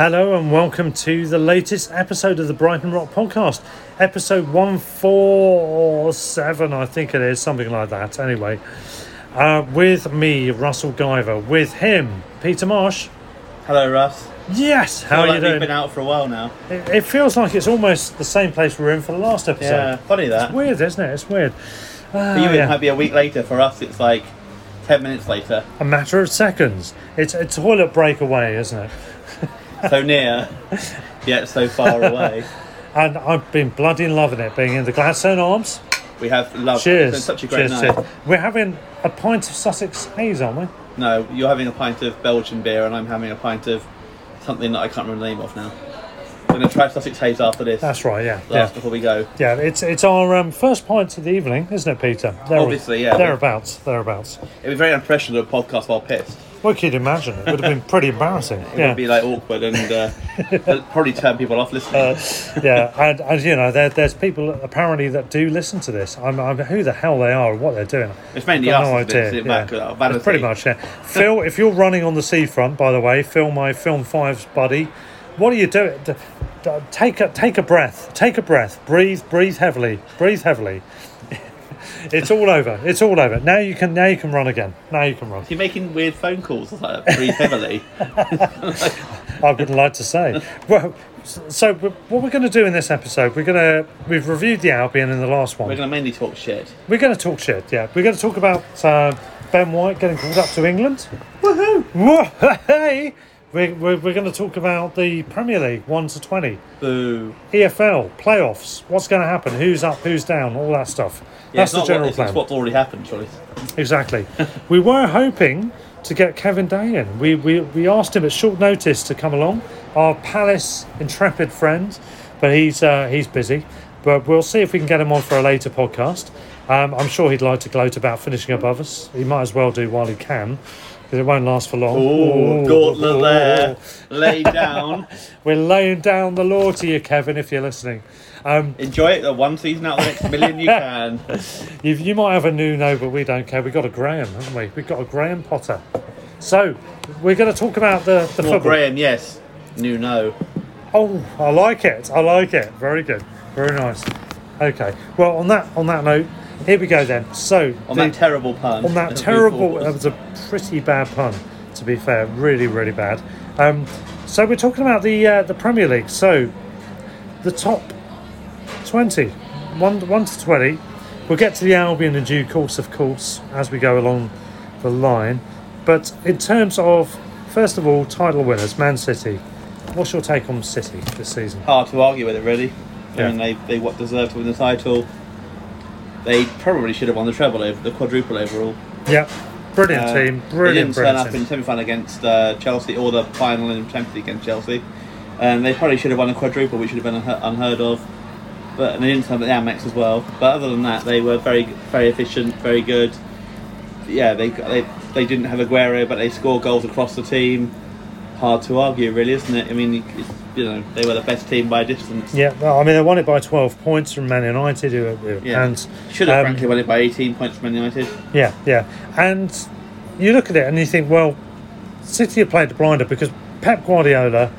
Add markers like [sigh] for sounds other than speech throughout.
Hello and welcome to the latest episode of the Brighton Rock Podcast, episode 147, I think it is, something like that. Anyway, uh, with me, Russell Guyver, with him, Peter Marsh. Hello, Russ. Yes, how are you like doing? We've been out for a while now. It, it feels like it's almost the same place we were in for the last episode. Yeah, funny that. It's weird, isn't it? It's weird. Ah, For you, yeah. it might be a week later. For us, it's like ten minutes later. A matter of seconds. It's a toilet break away, isn't it? So near, yet so far away. [laughs] And I've been bloody loving it, being in the Gladstone Arms. We have loved. Cheers. It's been such a great cheers, night. cheers. We're having a pint of Sussex Haze, aren't we? No, you're having a pint of Belgian beer, and I'm having a pint of something that I can't remember the name of now. We're going to try Sussex Haze after this. That's right, yeah. Last yeah. before we go. Yeah, it's it's our um, first pint of the evening, isn't it, Peter? There- Obviously, yeah. Thereabouts, thereabouts. It'd be very unprofessional to do a podcast while pissed. What could you imagine? It would have been pretty embarrassing. It yeah. would be like awkward and uh, [laughs] probably turn people off listening. Uh, yeah, and, and you know, there, there's people apparently that do listen to this. I'm, I'm who the hell they are and what they're doing. It's mainly us no idea. sitting yeah. back. It's pretty much, yeah. Phil, if you're running on the seafront, by the way, Phil, my Film Five's buddy, what are you doing? Take a take a breath. Take a breath. Breathe. Breathe heavily. Breathe heavily. It's all over. It's all over. Now you can. Now you can run again. Now you can run. You're making weird phone calls like breathe heavily. [laughs] I wouldn't like to say. Well, so what we're going to do in this episode, we're going to we've reviewed the Albion in the last one. We're going to mainly talk shit. We're going to talk shit, yeah. We're going to talk about uh, Ben White getting called up to England. Woohoo! Hey! We're, we're, we're going to talk about the Premier League 1 to 20, Boo. EFL, playoffs, what's going to happen, who's up, who's down, all that stuff. Yeah, That's the general what, plan. it's what's already happened, surely. Exactly. we were hoping to get Kevin Day in. We, we, we asked him at short notice to come along, our Palace intrepid friend, but he's, uh, he's busy. But we'll see if we can get him on for a later podcast. Um, I'm sure he'd like to gloat about finishing above us. He might as well do while he can, because it won't last for long. Oh, Ooh. gauntlet there. Lay down. [laughs] We're laying down the law to you, Kevin, if you're listening. Um, Enjoy it the one season out of the next million you [laughs] can. you, you might have a new no, but we don't care. We've got a Graham, haven't we? We've got a Graham Potter. So, we're going to talk about the, the More football. Graham, yes. New no. Oh, I like it. I like it. Very good. Very nice. Okay. Well, on that on that note, here we go then. So On the- that terrible pun. on that [laughs] terrible, that was a pretty bad pun, to be fair. Really, really bad. Um, so we're talking about the uh, the Premier League. So the top twenty, one one to twenty. We'll get to the Albion in due course, of course, as we go along the line. But in terms of first of all, title winners, Man City. What's your take on City this season? Hard to argue with it, really. Yeah. I mean, they, they what deserved to win the title. They probably should have won the treble, over, the quadruple overall. Yeah, brilliant Uh, team, They didn't turn up team. in semi final against uh, Chelsea or the final in Champions League against Chelsea. And they probably should have won a quadruple, which would have been unheard of. But and they didn't turn up at the Amex as well. But other than that, they were very very efficient, very good. Yeah, they they they didn't have Aguero, but they scored goals across the team. Hard to argue, really, isn't it? I mean, you know, they were the best team by a distance. Yeah, well, I mean, they won it by 12 points from Man United, who, who- Yeah. and Should have um, frankly won it by 18 points from Man United. Yeah, yeah. And you look at it and you think, well, City have played the blinder because Pep Guardiola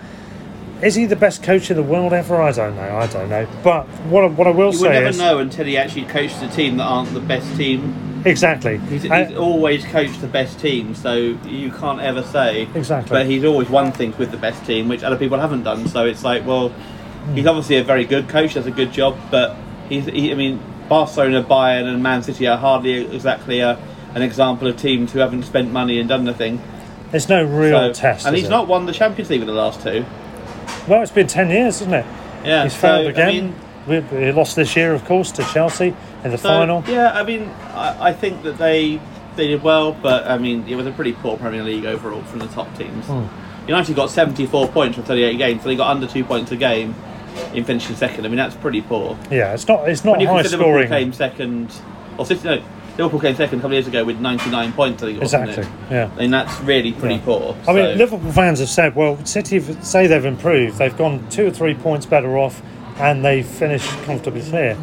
is he the best coach in the world ever? I don't know. I don't know. But what I- what I will You say would never is know until he actually coaches a team that aren't the best team. exactly. He's, Uh, he's always coached the best team, so you can't ever say. Exactly. But he's always won things with the best team, which other people haven't done. So it's like, well, Hmm. he's obviously a very good coach, does a good job, but he's. He, I mean, Barcelona, Bayern, and Man City are hardly exactly a, an example of teams who haven't spent money and done nothing. there's no real So- test. and he's it? not won the Champions League in the last two. Well, it's been ten years, isn't it? Yeah, He's so, failed I again. mean, we, he lost this year, of course, to Chelsea in the So, final. Yeah, I mean, I, I think that they they did well, but I mean, it was a pretty poor Premier League overall from the top teams. Hmm. United got 74 points from 38 games, so they got under two points a game in finishing second. I mean, that's pretty poor. Yeah, it's not. It's not when you high consider Liverpool scoring. came second, or City, no, Liverpool came second a couple of years ago with 99 points. I think it was, Exactly. it? Yeah. I mean, that's really pretty Yeah. poor. I mean, Liverpool fans have said, well, City say they've improved. They've gone two or three points better off, and they finished comfortably clear.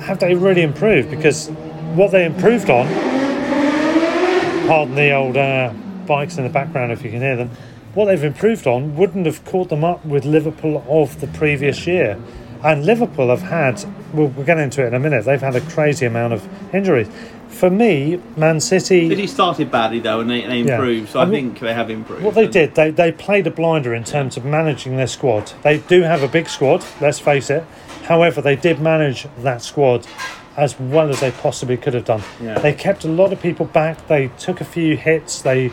Have they really improved? Because what they improved on, pardon the old uh, bikes in the background if you can hear them, what they've improved on wouldn't have caught them up with Liverpool of the previous year. And Liverpool have had, we'll, we'll get into it in a minute, they've had a crazy amount of injuries. For me, Man City. City started badly though, and they, they Yeah. improved. So I I, mean, think they have improved. What they And- did, they, they played a blinder in terms of managing their squad. They do have a big squad, let's face it. However, they did manage that squad as well as they possibly could have done. Yeah. They kept a lot of people back. They took a few hits. They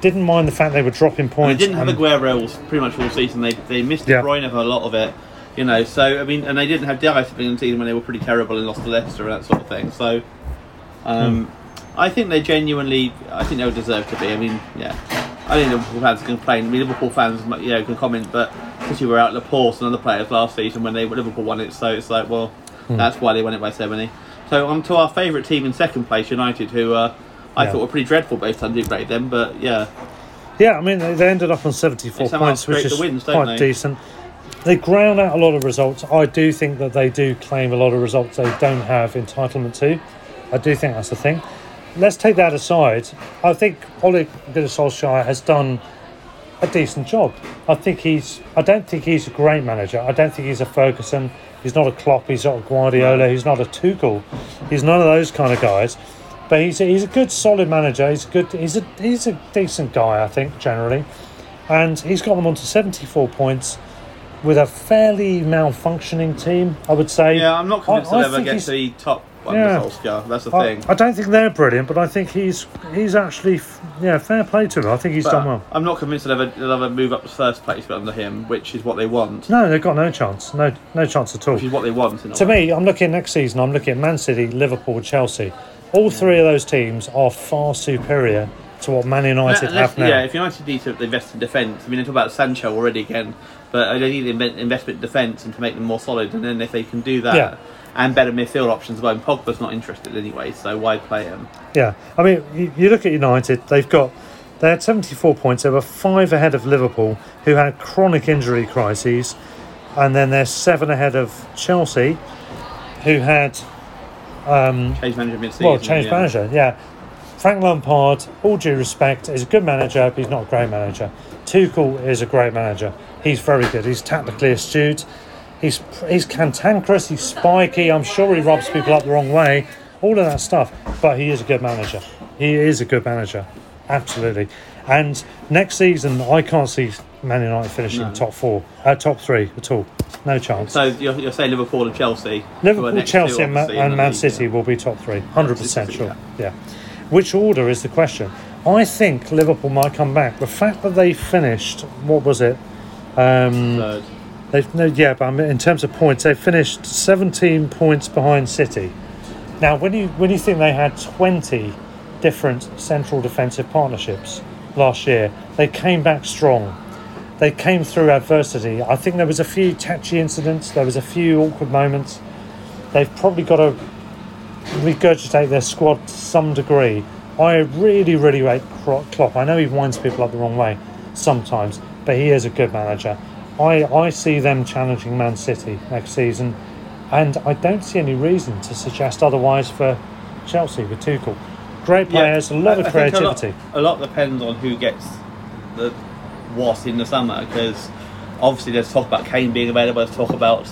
didn't mind the fact they were dropping And points. they didn't have and- Aguero all- pretty much all season. They they missed De Yeah. Bruyne for a lot of it, you know. So I mean, and they didn't have Dias in the season when they were pretty terrible and lost to Leicester and that sort of thing. So, um, Hmm. I think they genuinely, I think they would deserve to be. I mean, yeah, I think Liverpool fans can complain. I mean, Liverpool fans, you know, can comment, but City were out Laporte and other players last season when they Liverpool won it. So it's like, well, Hmm. that's why they won it by seventy. So on to our favourite team in second place, United, who uh, I Yeah. thought were pretty dreadful based on who played them, but yeah. Yeah, I mean, they, ended up on 74 points, which is wins, quite they? decent. They ground out a lot of results. I do think that they do claim a lot of results they don't have entitlement to. I do think that's the thing. Let's take that aside. I think Ole Gunnar Solskjaer has done a decent job. I think he's. I don't think he's a great manager. I don't think he's a Ferguson. He's not a Klopp. He's not a Guardiola. He's not a Tuchel. He's none of those kind of guys. But he's a, he's a good, solid manager. He's a good. He's a he's a decent guy. I think generally, and he's got them onto seventy four points with a fairly malfunctioning team. I would say. Yeah, I'm not convinced I- they'll ever get to the top Yeah. That's the I, thing. I don't think they're brilliant, but I think he's he's actually yeah fair play to him. I think he's But done well. I'm not convinced they'll ever, they'll ever move up to first place under him, which is what they want. No, they've got no chance. No no chance at all. Which is what they want. In To way. me, I'm looking next season. I'm looking at Man City, Liverpool, Chelsea. All three of those teams are far superior to what Man United Unless- have now. Yeah, if United need to invest in defence, I mean, they talk about Sancho already again, but they need inve- investment defence and to make them more solid. And then if they can do that, Yeah. and better midfield options, well, Pogba's not interested anyway, so why play him? Yeah, I mean, you, you look at United. They've got they had 74 points. They were five ahead of Liverpool, who had chronic injury crises, and then they're seven ahead of Chelsea, who had um, Change manager mid-season. well changed yeah. manager. Yeah, Frank Lampard. All due respect, is a good manager, but he's not a great manager. Tuchel is a great manager. He's very good. He's tactically astute. He's he's cantankerous. He's spiky. I'm sure he rubs people up the wrong way. All of that stuff. But he is a good manager. He is a good manager. Absolutely. And next season, I can't see Man United finishing top four, uh, top three at all. No chance. So you're, you're saying Liverpool and Chelsea? Liverpool, Chelsea, and, Ma- and Man league, City yeah. will be top three. Hundred percent sure. Yeah. Which order is the question? I think Liverpool might come back. The fact that they finished, what was it? Um. They've no, yeah, but I mean, in terms of points, they finished 17 points behind City. Now, when you when you think they had 20 different central defensive partnerships last year, they came back strong. They came through adversity. I think there was a few touchy incidents. There was a few awkward moments. They've probably got to regurgitate their squad to some degree, I really, really rate Klopp. I know he winds people up the wrong way sometimes, but he is a good manager. I, I see them challenging Man City next season, and I don't see any reason to suggest otherwise for Chelsea with Tuchel. Great players, a lot I- of creativity. A lot, a lot depends on who gets the what in the summer because obviously there's talk about Kane being available. There's talk about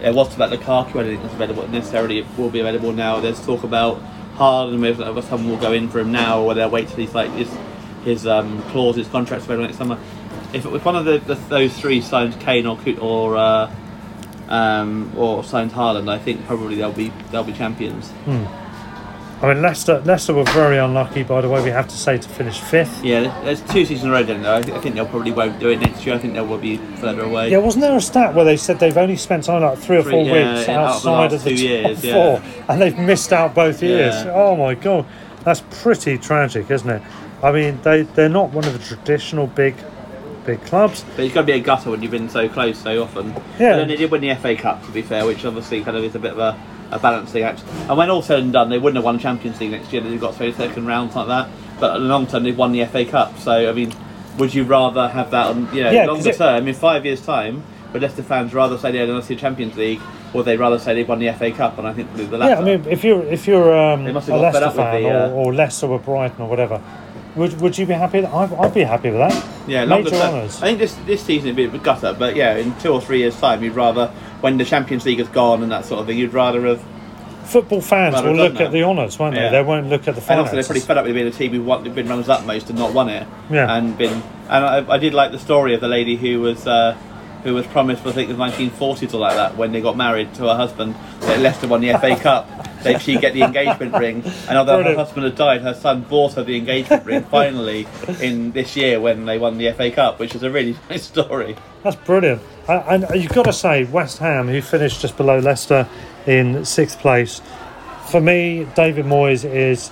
there was about Lukaku. I don't think it's available necessarily. It will be available now. There's talk about Haaland. Whether whether someone will go in for him now or they'll wait till he's like his his um, clause, his contract's available next summer. If, if one of the, the, those three signed Kane or or uh, um, or signed Haaland, I think probably they'll be they'll be champions. I mean, Leicester, Leicester were very unlucky, by the way, we have to say, to finish fifth. Yeah, there's two seasons in a row. Then though. I, thi- I think they'll probably won't do it next year. I think they will be further away. Yeah, wasn't there a stat where they said they've only spent something like three or Three- four yeah, weeks in- out of the outside of the two top years, yeah. four, and they've missed out both years? Yeah. Oh my god, that's pretty tragic, isn't it? I mean, they they're not one of the traditional big big clubs. But it's got to be a gutter when you've been so close so often. Yeah. And then they did win the FA Cup, to be fair, which obviously kind of is a bit of a, a balancing act. And when all said and done, they wouldn't have won the Champions League next year. They've got through second rounds like that. But in the long term, they've won the FA Cup. So I mean, would you rather have that on you know Yeah, longer it- term in five years' time? Would Leicester fans rather say they're going to see Champions League, or they'd rather say they've won the FA Cup? And I think the latter. Yeah, I mean, if you're if you're um, They a Leicester fan the, uh, or, or Leicester or Brighton or whatever, would would you be happy? That, I'd, I'd be happy with that. Yeah, longer major honours. I think this this season be a bit of a gutter, but yeah, in two or three years' time, you'd rather when the Champions League is gone and that sort of thing, you'd rather have. Football fans will look done at the honours, won't they? Yeah. They won't look at the fans. And also, they're finances. pretty fed up with being a team who've won, been runners up most and not won it. Yeah. And been. And I, I did like the story of the lady who was. Uh, who was promised, I think, it was 1940s or like that, when they got married to her husband, that Leicester won the FA Cup, that [laughs] she'd get the engagement ring. And although Brilliant. her husband had died, her son bought her the engagement ring [laughs] finally in this year when they won the FA Cup, which is a really [laughs] nice story. That's brilliant. And, and you've got to say, West Ham, who finished just below Leicester in sixth place, for me, David Moyes is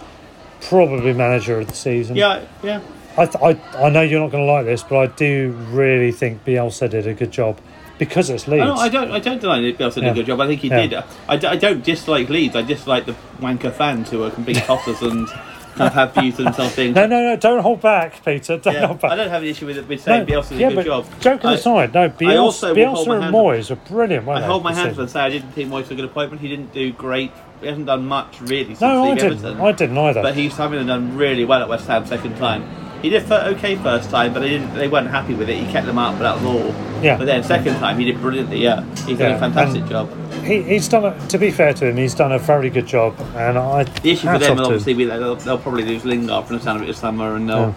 probably manager of the season. Yeah, yeah. I, th- I, I know you're not going to like this, but I do really think Bielsa did a good job because it's Leeds. I don't, I don't, I don't deny that Bielsa did Yeah. a good job. I think he Yeah. did. I, d- I don't dislike Leeds. I dislike the wanker fans who are complete tossers and [laughs] kind of have views to themselves being. No, no, no! Don't hold back, Peter. Don't Yeah, hold back. I don't have an issue with, it, with saying Bielsa did yeah, a good job. Joking I- aside, no, Bielsa, also will Bielsa and Moyes were brilliant. I hold my hands up and say I didn't think Moyes was a good appointment. He didn't do great. He hasn't done much really since No, I didn't. Everton. I didn't either. But he's having done really well at West Ham second time. He did okay first time, but they didn't. They weren't happy with it. He kept them up, but that was all. Yeah. But then second time, he did brilliantly. Yeah, he's done Yeah, a fantastic and- job. He, he's done. A, to be fair to him, he's done a very good job, and I. The issue for them will obviously be that they'll, they'll probably lose Lingard from the sound of it this summer, and they'll,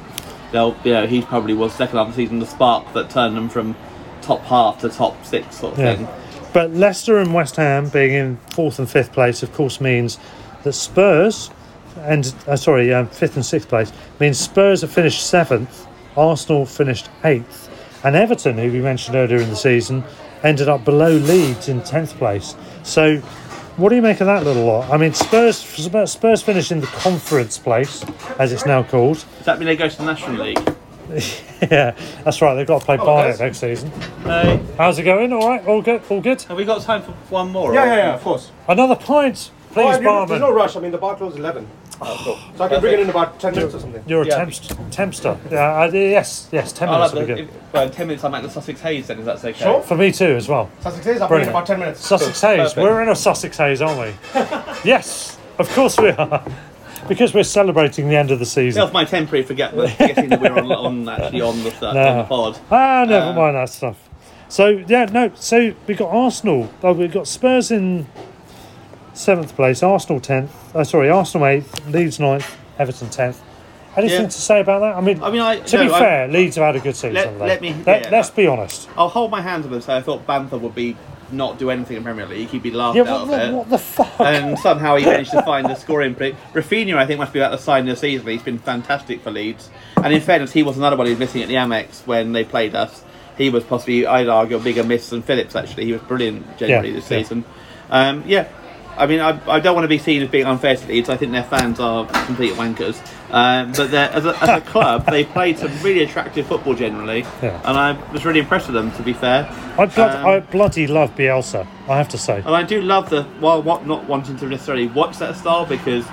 they'll, you know, he probably was second half of the season the spark that turned them from top half to top six sort of thing. But Leicester and West Ham being in fourth and fifth place, of course, means that Spurs and uh, sorry, um, fifth and sixth place means Spurs have finished seventh, Arsenal finished eighth, and Everton, who we mentioned earlier in the season, ended up below Leeds in tenth place. So. What do you make of that little lot? I mean, Spurs Spurs finish in the conference place, as it's now called. Does that mean they go to the National League? [laughs] yeah, that's right. They've got to play Barnet okay. next season. No. How's it going? All right, all good, all good. Have we got time for one more? Yeah, or- yeah, yeah, of course. Another pint, Oh, please, I mean, barman. there's no rush. I mean, the bar closes 11. Uh, so, so I can bring it in about 10 minutes or something. You're a Yeah. temp- tempster. Yeah, I, yes, yes, ten I'll minutes have would be the, good. if, well, in ten minutes I'm at the Sussex Haze then, if that's okay. Sure. For me too, as well. Sussex Days, I'll bring it in Brilliant. about 10 minutes. Sussex Haze. Perfect. We're in a Sussex Haze, aren't we? [laughs] yes, of course we are. Because we're celebrating the end of the season. was my temporary forget, forgetting that we're on, on actually on the, No. on the [laughs] pod. Ah, never Uh, mind that stuff. So yeah, no. So we got Arsenal. Oh, we got Spurs in seventh place. Arsenal tenth. Oh, sorry, Arsenal eighth. Leeds ninth. Everton tenth. Anything Yeah. to say about that? I mean, I mean, I- to no, be I- fair, Leeds have had a good season. Let, let me. Let, yeah, let's be honest. I'll hold my hands up and say I thought Bamford would be not do anything in Premier League. He'd be laughed Yeah, out what, of it. what the fuck? and somehow he managed to find the scoring play. Raphinha, I think, must be about the sign of the season. He's been fantastic for Leeds. And in fairness, he was another one who's missing at the Amex when they played us. He was possibly, I'd argue, a bigger miss than Phillips, actually. He was brilliant generally Yeah, this season. Um, yeah. I mean, I, I don't want to be seen as being unfair to Leeds. I think their fans are complete wankers. Um, but as, a, as a club, they played some really attractive football generally. Yeah. And I was really impressed with them, to be fair. I, blood, Um, I bloody love Bielsa. I have to say. And I do love the while what not wanting to necessarily watch that style because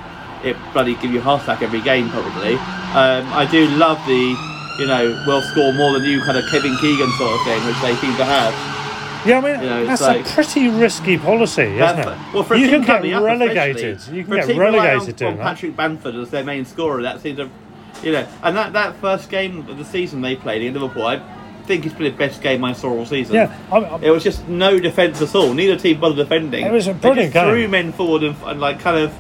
it bloody give you heart attack every game probably. Um, I do love the, you know, we'll score more than you kind of Kevin Keegan sort of thing, which they seem to have. Yeah, I mean You know, that's like- a pretty risky policy, isn't it? Well, for a you team can get relegated. You can get relegated on, doing on that. Patrick Bamford as their main scorer. That seems to, you know, and that, that first game of the season they played in Liverpool, I think it's probably the best game I saw all season. Yeah, I'm- I'm- it was just no defence at all. Neither team bothered defending. It was a They brilliant just Threw men forward and, and like kind of,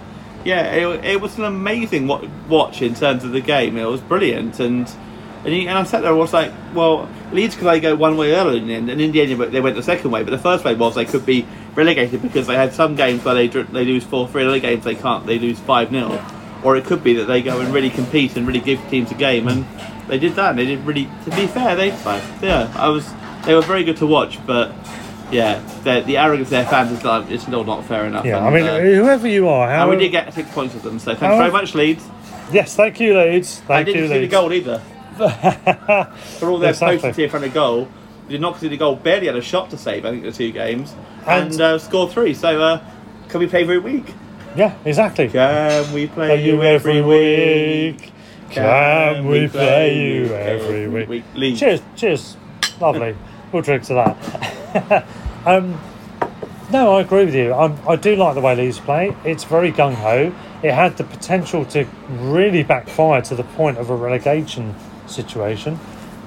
yeah, it, it was an amazing watch in terms of the game. It was brilliant and. And, you, and I sat there and was like, well, Leeds could they go one way earlier in the end, and in the end they went the second way. But the first way was they could be relegated because they had some games where they dr- they lose four three, other games they can't, they lose five 0 or it could be that they go and really compete and really give teams a game, and they did that. And they did really. To be fair, they yeah, I was they were very good to watch, but yeah, the, the arrogance of their fans is not, it's still not fair enough. Yeah, and, I mean, uh, whoever you are, how and we did get six points of them, so thanks very much, Leeds. yes, thank you, Leeds. Thank I didn't you, see the Leeds. goal either. [laughs] For all their Exactly. potency in front of goal, they did not concede a goal. Barely had a shot to save. I think the two games and, And- uh, scored three. So uh, can we play every week? Yeah, exactly. Can we play Play you every week. Can Can we we play play you every every week? week? Cheers, cheers. Lovely. we'll drink to that. [laughs] um, no, I agree with you. i I do like the way Leeds play. It's very gung ho. It had the potential to really backfire to the point of a relegation situation,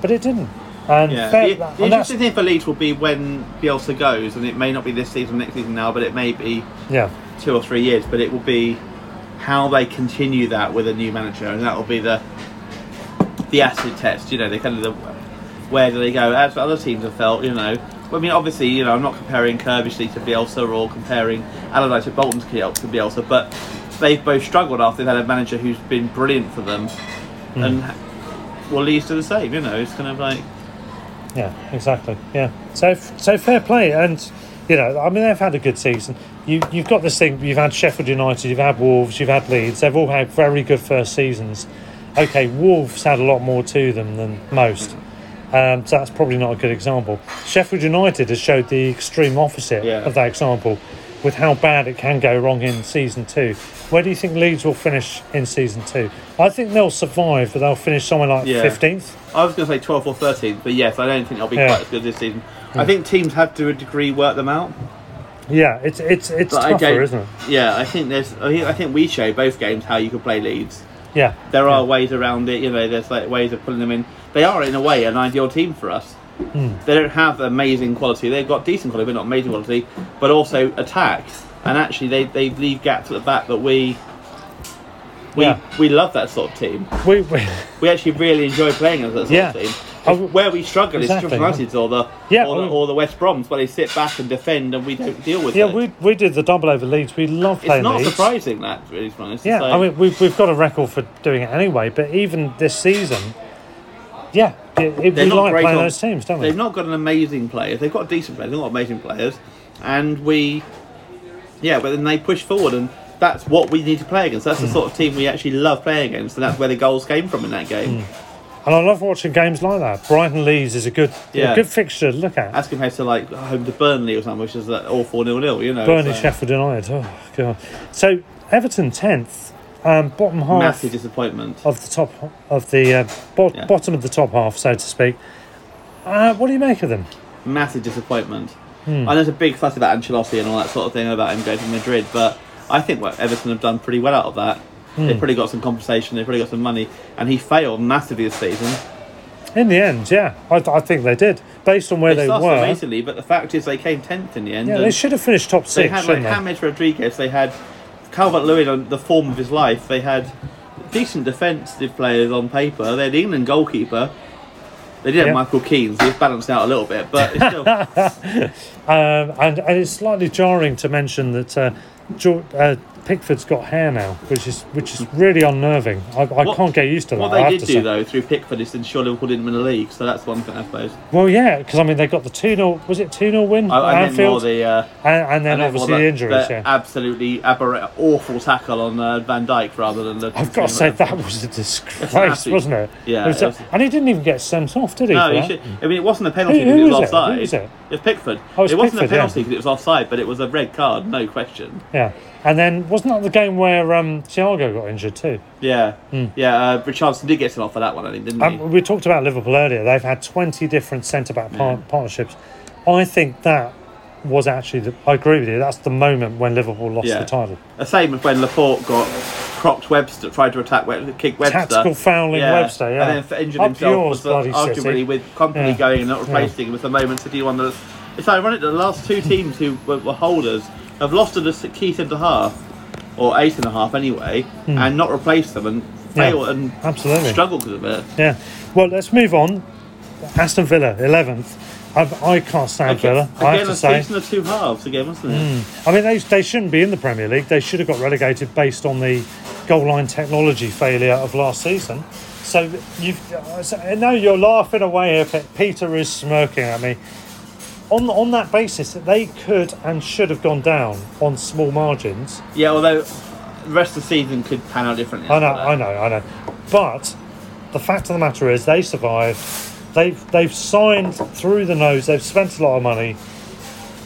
but it didn't. And, Yeah. fair- the, the interesting thing for Leeds will be when Bielsa goes, and it may not be this season, next season now, but it may be yeah, two or three years. But it will be how they continue that with a new manager, and that will be the the acid test. You know, they kind of the where do they go? As other teams have felt, you know. I mean, obviously, you know, I'm not comparing Curbishley to Bielsa or comparing Allardyce to Bolton to Bielsa, but they've both struggled after they've had a manager who's been brilliant for them, Hmm. and well, Leeds do the same. You know, it's kind of like yeah, exactly. Yeah. So, so fair play, and you know, I mean, they've had a good season. You, you've got this thing. You've had Sheffield United, you've had Wolves, you've had Leeds. They've all had very good first seasons. Okay, Wolves had a lot more to them than most. Um, so that's probably not a good example. Sheffield United has showed the extreme opposite Yeah. of that example, with how bad it can go wrong in season two. Where do you think Leeds will finish in season two? I think they'll survive, but they'll finish somewhere like Yeah. fifteenth. I was going to say 12th or 13th, but yes, I don't think they'll be Yeah. quite as good this season. I think teams have to a degree work them out. Yeah, it's it's it's But tougher, isn't it? Yeah, I think there's. I think, I think we show both games how you can play Leeds. Yeah, There are ways around it. You know, there's like ways of pulling them in. They are in a way an ideal team for us. Hmm. They don't have amazing quality. They've got decent quality, but not amazing quality. But also attack, and actually they, they leave gaps at the back that we. We, Yeah. we love that sort of team. we, we [laughs] We actually really enjoy playing as that sort Yeah. of team. W- Where we struggle Exactly, is United or the Yeah, or, the, or the West Broms, where they sit back and defend, and we don't deal with yeah it. Yeah, we we did the double over Leeds. We love playing. it's not Leeds. surprising that, really, to be honest. Yeah, So- I mean we've we've got a record for doing it anyway. But even this season, yeah, it, it, They're we not like great playing on- those teams, don't we? They've not got an amazing players. They've got a decent players. They've got amazing players, and we, yeah, but then they push forward, and that's what we need to play against. Hmm. That's the sort of team we actually love playing against, and that's where the goals came from in that game. Hmm. And I love watching games like that. Brighton Leeds is a good Yeah. a good fixture to look at. As compared to like home to Burnley or something, which is uh, all four 0 nil. You know, Burnley, so- Sheffield United. Oh god. So Everton tenth, um, bottom half massive disappointment. of the top of the uh, bo- Yeah. bottom of the top half, so to speak. Uh, what do you make of them? massive disappointment. Hmm. I know there's a big fuss about Ancelotti and all that sort of thing about him going to Madrid, but I think what Everton have done pretty well out of that. Hmm. They've probably got some compensation, they've probably got some money, and he failed massively this season. In the end, yeah, I, I think they did, based on where they they, were. amazingly, but the fact is they came tenth in the end. Yeah, they should have finished top six. They had like they? James Rodriguez, they had Calvert Lewin on the form of his life, they had decent defensive players on paper, they had England goalkeeper. They did have Michael Keane, so he's balanced out a little bit, but it's still. [laughs] Um, and, and it's slightly jarring to mention that uh, George, uh, Pickford's got hair now, which is which is really unnerving. I, I What- can't get used to that. What they did to do say. though through Pickford is ensure Liverpool didn't win the league, so that's one thing I suppose. Well, yeah, because I mean they got the two 0 Was it two 0 win I, I at meant more Anfield? the uh, and, and then obviously the injuries. Yeah, absolutely awful tackle on uh, Van Dijk rather than the. I've got to say that was a disgrace, absolute- wasn't it? Yeah, It was it was- and he didn't even get sent off, did he? No, that? should, I mean, it wasn't a penalty Who- who it was was it? Who offside. was it? was Pickford. Oh, it was it wasn't a penalty yeah. because it was offside, but it was a red card, no question. Yeah. And then wasn't that the game where um, Thiago got injured too? Yeah, yeah. Uh, Richarlison did get sent off for that one, I think, didn't he? Um, we talked about Liverpool earlier. They've had 20 different centre back par- partnerships. I think that was actually, the, I agree with you, that's the moment when Liverpool lost Yeah. the title. The same as when Laporte got cropped Webster, tried to attack Web, kick Webster. Tactical fouling Webster, yeah. And then injured Up himself. yours, Was the, bloody arguably City. with Kompany Yeah. going and not Yeah. replacing was the moment City won the. It's ironic that the last two teams who were, were holders have lost the s- key centre half, or eight and a half anyway, hmm. and not replaced them and fail Yeah, and absolutely. struggled because of it. Yeah. Well, let's move on. Aston Villa, 11th. I, I can't stand Villa, I have to a say. season of two halves again, wasn't it? Hmm. I mean, they, they shouldn't be in the Premier League. They should have got relegated based on the goal line technology failure of last season. So you've. so- I know you're laughing away Peter is smirking at me. On on that basis, that they could and should have gone down on small margins. Yeah, although the rest of the season could pan out differently. I know. I know, I know. But the fact of the matter is, they survived. They've they've signed through the nose. They've spent a lot of money,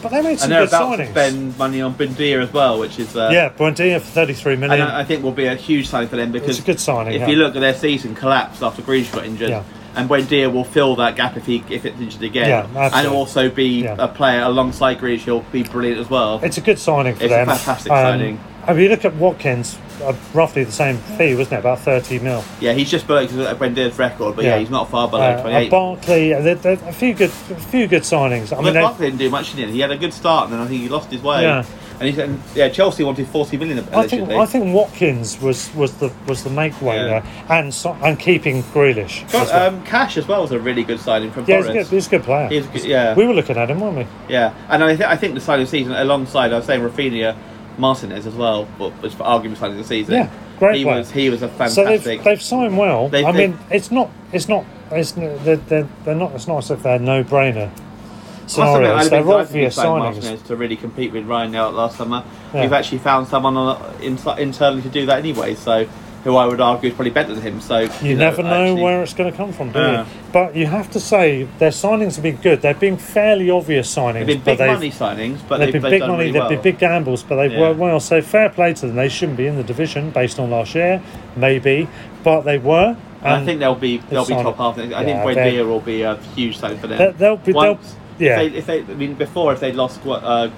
but they made some And they're good about to spend money on Buendia as well, which is uh, yeah, Buendia for thirty-three million. And I I think will be a huge signing for them because it's a good signing, If yeah. you look at their season collapsed after Grealish got injured, Yeah. And Buendia will fill that gap if he if it's injured again, Yeah, and also be Yeah. a player alongside Grealish. He'll be brilliant as well. It's a good signing for It's a them. fantastic Um, signing. If you look at Watkins, uh, roughly the same fee, wasn't it? About 30 mil. yeah, he's just below Buendia's record, but yeah, Yeah. he's not far below Uh, 28. uh, Barkley, uh, there, there, a few good, a few good signings. I I mean, mean, Barkley didn't do much, did he? He had a good start, and then I think he lost his way. Yeah. And he's and, yeah, Chelsea wanted 40 million I think. I think Watkins was, was the was the make way Yeah. there, and so, and keeping Grealish. as Got, well. um, Cash as well was a really good signing from yeah, he's a, Forest. good, he's a good player. He's good- yeah. we were looking at him, weren't we? Yeah, and I, th- I think the signing of season alongside I was saying Raphinha, Martinez as well, but was for argument signing of the season. Yeah, great He player. was he was a So fantastic. they've, they've signed well. They've- I they've- mean, it's not it's not it's they're, they're, they're not it's not as if they're no brainer I must admit, I'd scenarios. They're been glad to obvious sign signings. Martinez to really compete with Ryan out last summer. Yeah. We've actually found someone on, in, internally to do that anyway. So, who I would argue is probably better than him. So You, know, never know actually- where it's going to come from, do you? But you have to say their signings have been good. They've been fairly obvious signings. They've been but big they've, money signings, but they've, they've, been big money. really they've well. been big gambles, but they've Yeah. worked well. So fair play to them. They shouldn't be in the division based on last year, maybe, but they were. And I think they'll be they'll be top half. I think Yeah, Buendia they're- will be a huge signing for them. They- they'll be- they'll- yeah. If they, if they, I mean, before if they'd lost uh, uh,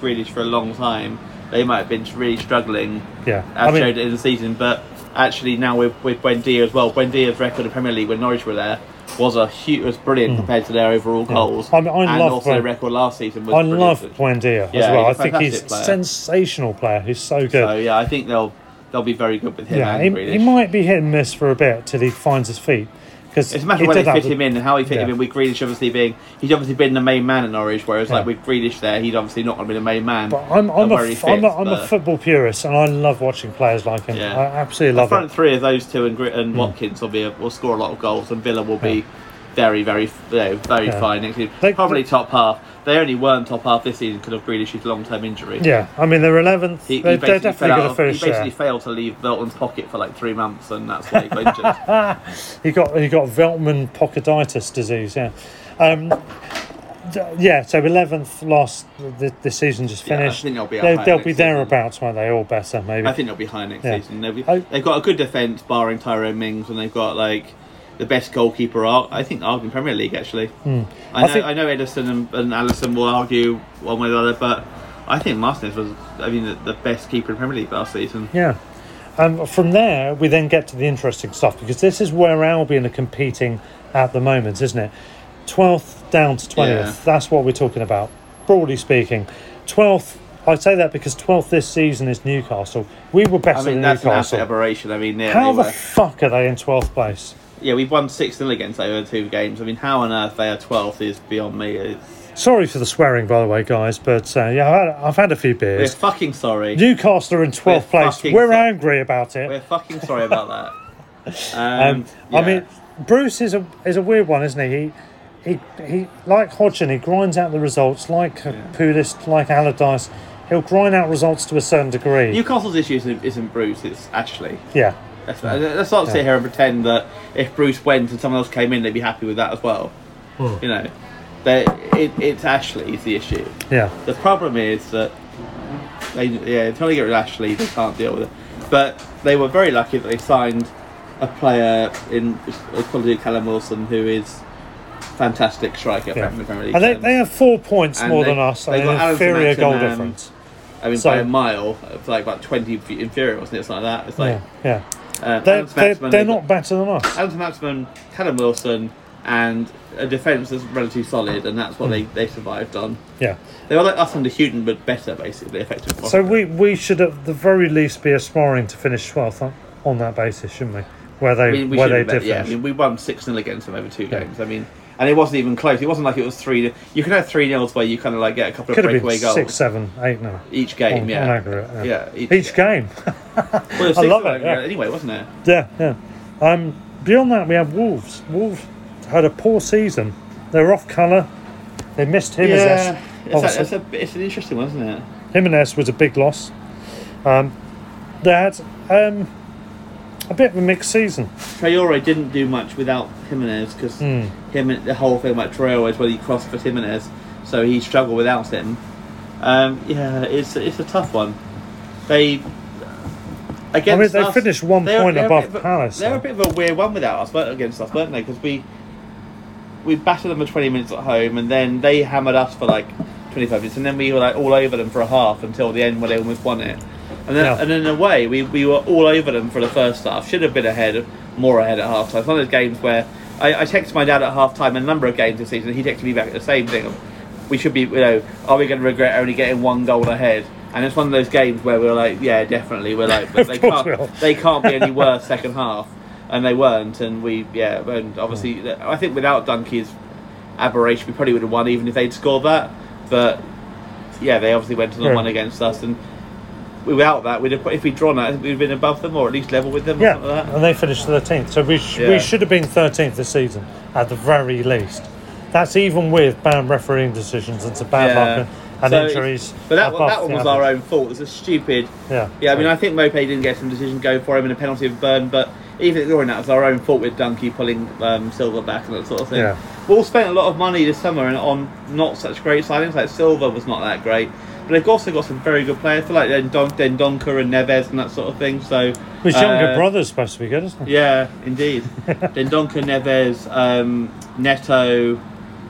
Grealish for a long time, they might have been really struggling. Yeah. as I mean- showed in the season. But actually now with with Buendia as well, Buendia's record in Premier League when Norwich were there was a huge, was brilliant hmm. compared to their overall goals. I mean, I and love also their record last season was I love Buendia as well. I think he's a sensational player. He's so good. So yeah, I think they'll they'll be very good with him yeah, and he, he might be hit and miss for a bit till he finds his feet. Because It's a matter of where they fit him in and how he fit him in with Grealish obviously being he's obviously been the main man in Norwich, whereas like with Grealish there, he's obviously not going to be the main man. But I'm, I'm, a, where he f- I'm, a, fits, I'm a football purist, and I love watching players like him. Yeah. I absolutely love it. the front it. three of those two and, and hmm. Watkins will be a, will score a lot of goals, and Villa will be very, very, you know, very Yeah. fine. Probably top half. They only weren't top half this season because of Grealish's long term injury. Yeah, I mean they're 11th. He, he they're, they're definitely going to finish he basically failed to leave Veltman's pocket for like three months, and that's why he got injured. [laughs] He got he got Veltman pocketitis disease. Yeah, um, yeah. So 11th lost. The, the season just Yeah, I finished. think they'll be They, they'll be season. thereabouts, won't they? Or better, maybe. I think they'll be high next Yeah. season. They'll be, they've got a good defence, barring Tyrone Mings, and they've got like the best goalkeeper. I think in Premier League actually. I know Hmm. I think- I know Ederson and, and Alisson will argue one way or the other, but I think Martinez was I mean the, the best keeper in Premier League last season. Yeah. Um, from there, we then get to the interesting stuff because this is where Albion are competing at the moment, isn't it? 12th down to 20th. Yeah. That's what we're talking about, broadly speaking. 12th, I say that because 12th this season is Newcastle. We were better I mean than that's Newcastle. absolute aberration. I mean yeah, How the were- fuck are they in 12th place? Yeah we've won six 0 against over two games. I mean how on earth they are twelfth is beyond me. It's, Sorry for the swearing, by the way, guys, but uh, yeah, I've had, I've had a few beers. we're fucking sorry. Newcastle are in 12th We're place. We're sorry. angry about it. We're fucking sorry about that. [laughs] Um, Um, I mean, Bruce is a is a weird one, isn't he? He he, he like Hodgson, he grinds out the results. Like yeah. Pulis, like Allardyce, he'll grind out results to a certain degree. Newcastle's issue isn't, isn't Bruce, it's Ashley. yeah, Let's, let's not sit here and pretend that if Bruce went and someone else came in, they'd be happy with that as well. Hmm. You know, they, it, it's Ashley is the issue. yeah, The problem is that They yeah, trying to get rid of Ashley, they can't deal with it. But they were very lucky that they signed a player in the quality of Callum Wilson, who is fantastic striker Yeah. back the Premier League. And they, they have four points And more they- than us they and got inferior goal Maximin, difference. I mean, so- by a mile, it's like about twenty inferior, wasn't it? It's like that. It's like yeah, uh. They're, they're, they're not better than us. got Allan Saint-Maximin, Callum Wilson, and a defence that's relatively solid, and that's what they, they survived on. Yeah. They were like us under Hughton, but better, basically, effective. So we, we should at the very least be aspiring to finish 12th on, on that basis, shouldn't we? Where they I mean, we where they did yeah, I mean, we won 6 0 against them over two games. I mean, and it wasn't even close. It wasn't like it was 3 You can have 3 nils where you kind of like get a couple Could of have been breakaway goals. six, seven, eight now. Each game, on, yeah. on aggregate. Yeah, each- each, game. Well, it [laughs] was I six love it, yeah. Anyway, wasn't it? yeah, yeah. Um, beyond that, we have Wolves. Wolves had a poor season. They were off colour. They missed Jimenez. Yeah. It's, a, obviously. it's, a, it's an interesting one, isn't it? Jimenez was a big loss. Um, they had um, a bit of a mixed season. Traore didn't do much without Jimenez because Hmm. him the whole thing about Traore is whether he crossed for Jimenez, so he struggled without him. Um, yeah, it's it's a tough one. They against they us- finished one they're- point they're above a- Palace, They're a bit of a weird one without us, but against us, weren't they? Because we we battered them for twenty minutes at home, and then they hammered us for like twenty five minutes, and then we were like all over them for a half until the end where they almost won it. And then, Yeah. and in a way, we, we were all over them for the first half. Should have been ahead, more ahead at half time. It's one of those games where I, I texted my dad at half time a number of games this season. He texted me back at the same thing. We should be, you know, are we going to regret only getting one goal ahead? And it's one of those games where we're like, yeah, definitely. We're like, but they can't, they can't be any [laughs] worse second half, and they weren't. And we, yeah, and obviously, I think without Dunkey's aberration, we probably would have won even if they'd scored that. But yeah, they obviously went to the Yeah. one against us, and without that, we'd have, if we'd drawn that, we'd have been above them or at least level with them. Yeah, like and they finished 13th. So we, sh- Yeah. we should have been 13th this season, at the very least. That's even with bad refereeing decisions and some bad luck and, So injuries. But that one, that one was our own fault. It was a stupid. Yeah. Yeah, I mean, I think Maupay didn't get some decision go for him and a penalty of burn, but even ignoring that, it was our own fault with Dunkey pulling um, Silva back and that sort of thing. Yeah. We all spent a lot of money this summer on not such great signings. Like Silva was not that great, but they've also got some very good players, like Don- Dendoncker and Neves and that sort of thing. So His younger uh, brother's supposed to be good, isn't he? Yeah, indeed. [laughs] Dendoncker, Neves, um, Neto.